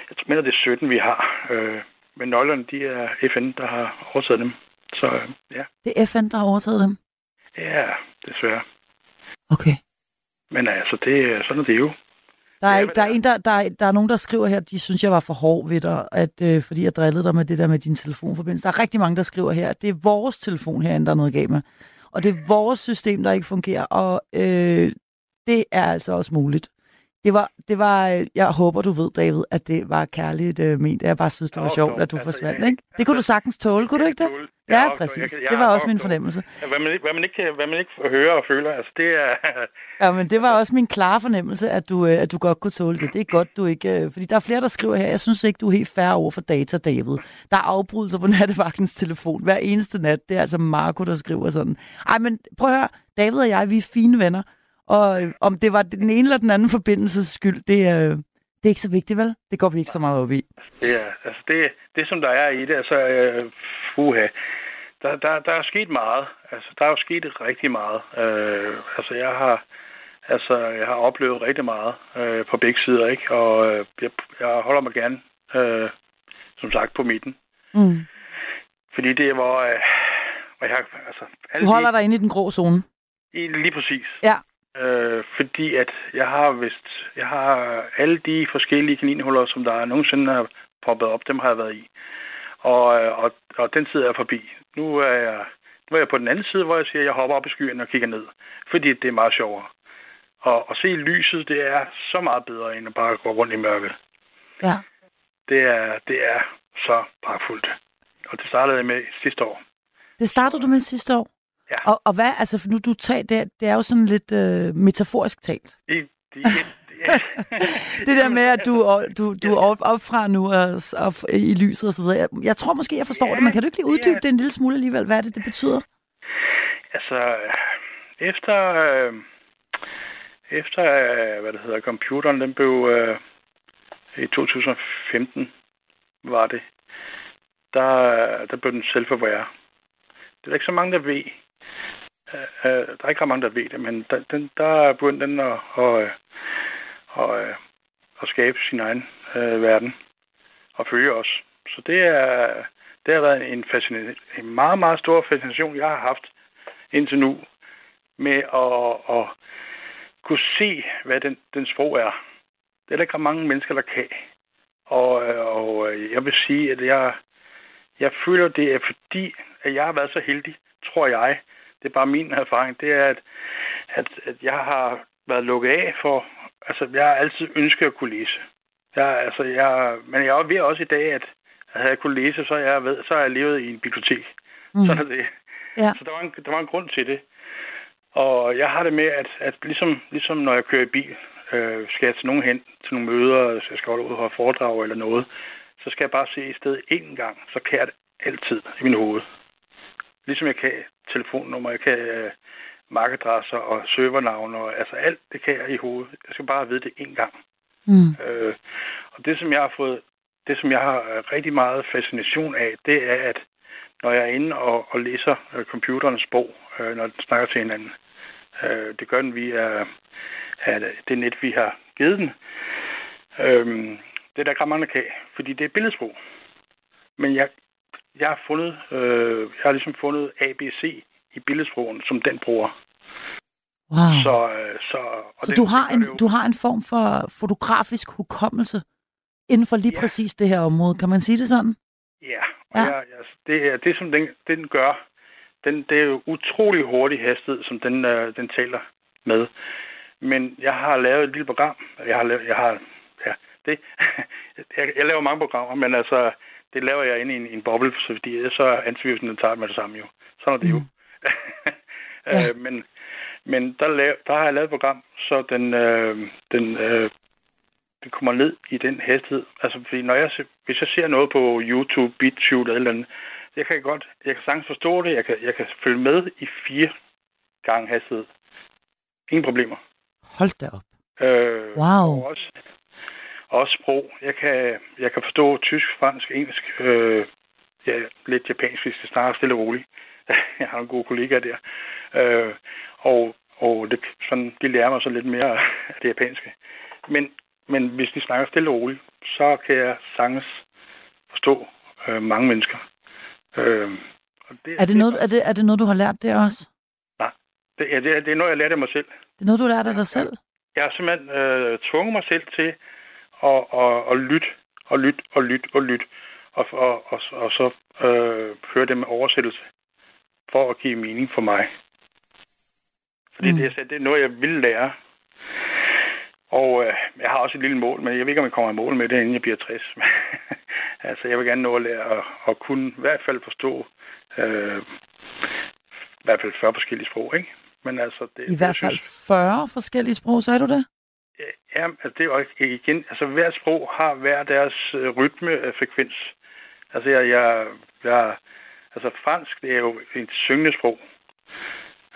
jeg mener det er 17, vi har. Øh, men nøglerne, de er FN, der har overtaget dem. Så øh, ja. Det er FN, der har overtaget dem? Ja, desværre. Okay. Men altså, det, sådan er det jo. Der er, ja, der, er en, der, der, er, der er nogen, der skriver her, de synes, jeg var for hård ved dig, at, øh, fordi jeg drillede dig med det der med din telefonforbindelse. Der er rigtig mange, der skriver her, at det er vores telefon herinde, der er noget galt med. Og det er vores system, der ikke fungerer, og øh, det er altså også muligt. Det var, det var, øh, jeg håber, du ved, David, at det var kærligt uh, ment. Jeg bare synes, det var sjovt, at du altså, forsvandt, ikke? Det kunne du sagtens tåle, kunne du ikke det? Ja, præcis. Det var også min fornemmelse. Hvad man, hvad, man ikke, hvad man ikke hører og føler, altså det er... ja, men det var også min klare fornemmelse, at du, øh, at du godt kunne tåle det. Det er godt, du ikke... Fordi der er flere, der skriver her, jeg synes ikke, du er helt færre over for data, David. Der er afbrydelser på [laughs] nattevagtens telefon hver eneste nat. Det er altså Marco, der skriver sådan. Ej, men prøv at høre. David og jeg, vi er fine venner. Og øh, om det var den ene eller den anden forbindelses skyld, det, øh, det er ikke så vigtigt, vel? Det går vi ikke så meget op i. Ja, altså det, det som der er i det, altså, øh, fuha, der, der, der er sket meget. Altså, der er jo sket rigtig meget. Øh, altså, jeg har, altså, jeg har oplevet rigtig meget øh, på begge sider, ikke? Og øh, jeg, jeg holder mig gerne, øh, som sagt, på midten. Mm. Fordi det er, hvor, øh, hvor jeg, altså... Du holder de, dig inde i den grå zone? Lige præcis. Ja. Øh, fordi at jeg har vist, jeg har alle de forskellige kaninhuller, som der nogensinde har poppet op, dem har jeg været i. Og, øh, og, og den tid er forbi. Nu er jeg, nu er jeg på den anden side, hvor jeg siger, at jeg hopper op i skyen og kigger ned. Fordi det er meget sjovere. Og at se lyset, det er så meget bedre, end at bare gå rundt i mørket. Ja. Det er, det er så pragtfuldt. Og det startede jeg med sidste år. Det startede du med sidste år? Ja. Og, og hvad, altså nu du tager, det, det er jo sådan lidt øh, metaforisk talt. Det, det, [laughs] det der med, at du, du, du er op, op fra nu og, og, i lyset og så videre. Jeg, jeg tror måske, jeg forstår ja, det, men kan du ikke lige uddybe det, det en lille smule alligevel? Hvad er det, det betyder? Altså, efter, øh, efter øh, hvad det hedder, computeren, den blev øh, i 2015, var det, der, der blev den selvforvære. Det er ikke så mange, der ved. Øh, øh, der er ikke ret mange, der ved det, men der, den, der er begyndt den at, at, at, at skabe sin egen øh, verden og følge os. Så det, er, det har været en, en meget, meget stor fascination, jeg har haft indtil nu, med at, at kunne se, hvad den, den sprog er. Det er der ikke mange mennesker, der kan. Og, øh, og øh, jeg vil sige, at jeg, jeg føler, det er fordi, at jeg har været så heldig, tror jeg, det er bare min erfaring, det er, at, at, at jeg har været lukket af for, altså jeg har altid ønsket at kunne læse. Jeg, altså, jeg, men jeg ved også i dag, at, at havde jeg kunne læse, så, jeg ved, så har jeg levet i en bibliotek. Mm. Sådan er det. Ja. Så der var, en, der var en grund til det. Og jeg har det med, at, at ligesom, ligesom når jeg kører i bil, øh, skal jeg til nogen hen, til nogle møder, så jeg skal ud og foredrag eller noget, så skal jeg bare se i stedet én gang, så kan jeg det altid i min hoved. Ligesom jeg kan telefonnummer, jeg kan øh, markedresser og servernavne, og altså alt det kan jeg i hovedet. Jeg skal bare vide det én gang. Mm. Øh, og det, som jeg har fået, det, som jeg har øh, rigtig meget fascination af, det er, at når jeg er inde og, og læser øh, computerens sprog, øh, når den snakker til hinanden, øh, det gør den via af det net, vi har givet den. Øh, det er der der kan, fordi det er billedsprog. Men jeg, jeg har fundet, øh, jeg har ligesom fundet ABC i billedsprogen, som den bruger. Wow. Så, øh, så, og så det, du, har en, du har en form for fotografisk hukommelse inden for lige ja. præcis det her område. Kan man sige det sådan? Ja, ja. Jeg, det er det, som den, den gør. Den, det er jo utrolig hurtig hastighed, som den, øh, den taler med. Men jeg har lavet et lille program. Jeg har, lavet, jeg har ja, det, [laughs] jeg, jeg laver mange programmer, men altså, det laver jeg inde i en, en boble, så fordi så antivirusen den tager med det samme jo. Sådan er det mm. jo. [laughs] ja. øh, men men der, lav, der har jeg lavet et program, så den, øh, den, øh, den kommer ned i den hastighed. Altså, fordi når jeg, hvis jeg ser noget på YouTube, BitChute eller andet, jeg kan godt, jeg kan sagtens forstå det, jeg kan, jeg kan følge med i fire gange hastighed. Ingen problemer. Hold da op. Øh, wow. Og også, også sprog. Jeg kan, jeg kan forstå tysk, fransk, engelsk, øh, ja, lidt japansk, hvis det snakker stille og roligt. [laughs] jeg har en god kollega der. Øh, og og det, sådan, de lærer mig så lidt mere af det japanske. Men, men hvis de snakker stille og roligt, så kan jeg sagtens forstå øh, mange mennesker. Øh, og det, er, det noget, er, det, er det noget, du har lært der også? Nej, det, ja, det, det er noget, jeg lærte af mig selv. Det er noget, du lærte af dig selv? Jeg har simpelthen øh, tvunget mig selv til at, at, at lytte og lytte og lytte og lytte, og, og, og, og så øh, høre det med oversættelse, for at give mening for mig. Fordi mm. det, det er noget, jeg vil lære. Og øh, jeg har også et lille mål, men jeg ved ikke, om jeg kommer i mål med det, inden jeg bliver 60. [laughs] altså, jeg vil gerne nå at lære at, at kunne i hvert fald forstå øh, i hvert fald 40 forskellige sprog, ikke? Men altså, det, I hvert fald synes, 40 forskellige sprog, sagde du det? Ja, altså det er jo igen, altså hver sprog har hver deres øh, rytmefrekvens. Altså jeg, jeg, jeg, altså fransk, det er jo et syngende sprog.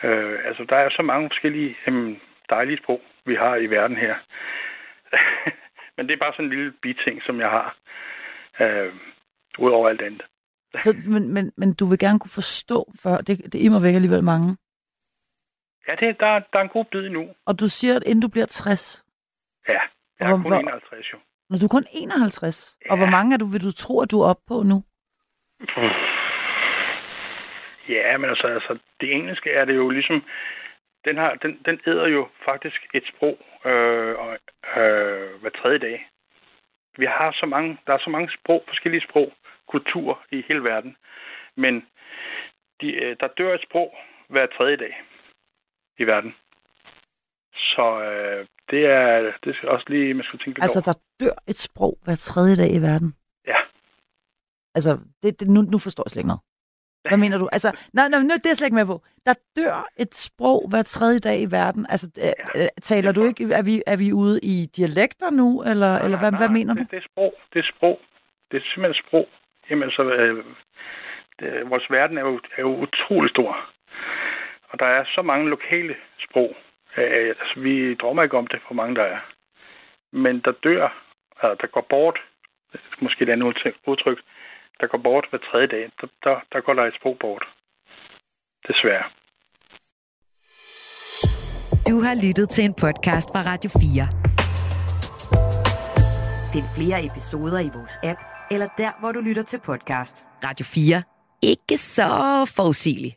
Øh, altså der er så mange forskellige øh, dejlige sprog, vi har i verden her. [laughs] Men det er bare sådan en lille biting, som jeg har, øh, ud over alt andet. Så, men, men, men du vil gerne kunne forstå, for det, det er væk alligevel mange. Ja, det, der, der er en god bid nu. Og du siger, at inden du bliver 60? Ja, jeg er kun hvor, 51 jo. Når du er kun 51? Ja. Og hvor mange er du, vil du tro, at du er oppe på nu? Ja, men altså, altså, det engelske er det jo ligesom, den, har, den, den æder jo faktisk et sprog øh, øh, hver tredje dag. Vi har så mange, der er så mange sprog, forskellige sprog, kultur i hele verden. Men de, øh, der dør et sprog hver tredje dag i verden. Så øh, det er det er også lige, man skal tænke Altså, over. der dør et sprog hver tredje dag i verden? Ja. Altså, det, det, nu, nu forstår jeg slet ikke noget. Hvad mener du? Altså, nej, nej, nu det er jeg slet ikke med på. Der dør et sprog hver tredje dag i verden. Altså, ja. øh, taler du ikke, er vi, er vi ude i dialekter nu, eller, nej, eller hvad, nej, hvad mener det, du? Det er sprog. Det er sprog. Det er simpelthen sprog. Jamen, så, øh, det, vores verden er jo, er jo utrolig stor. Og der er så mange lokale sprog. Øh, altså, vi drømmer ikke om det, hvor mange der er. Men der dør, altså, der går bort, måske et andet udtryk, der går bort hver tredje dag, der, der, der går der et sprog bort. Desværre. Du har lyttet til en podcast fra Radio 4. Find flere episoder i vores app, eller der, hvor du lytter til podcast. Radio 4. Ikke så forudsigeligt.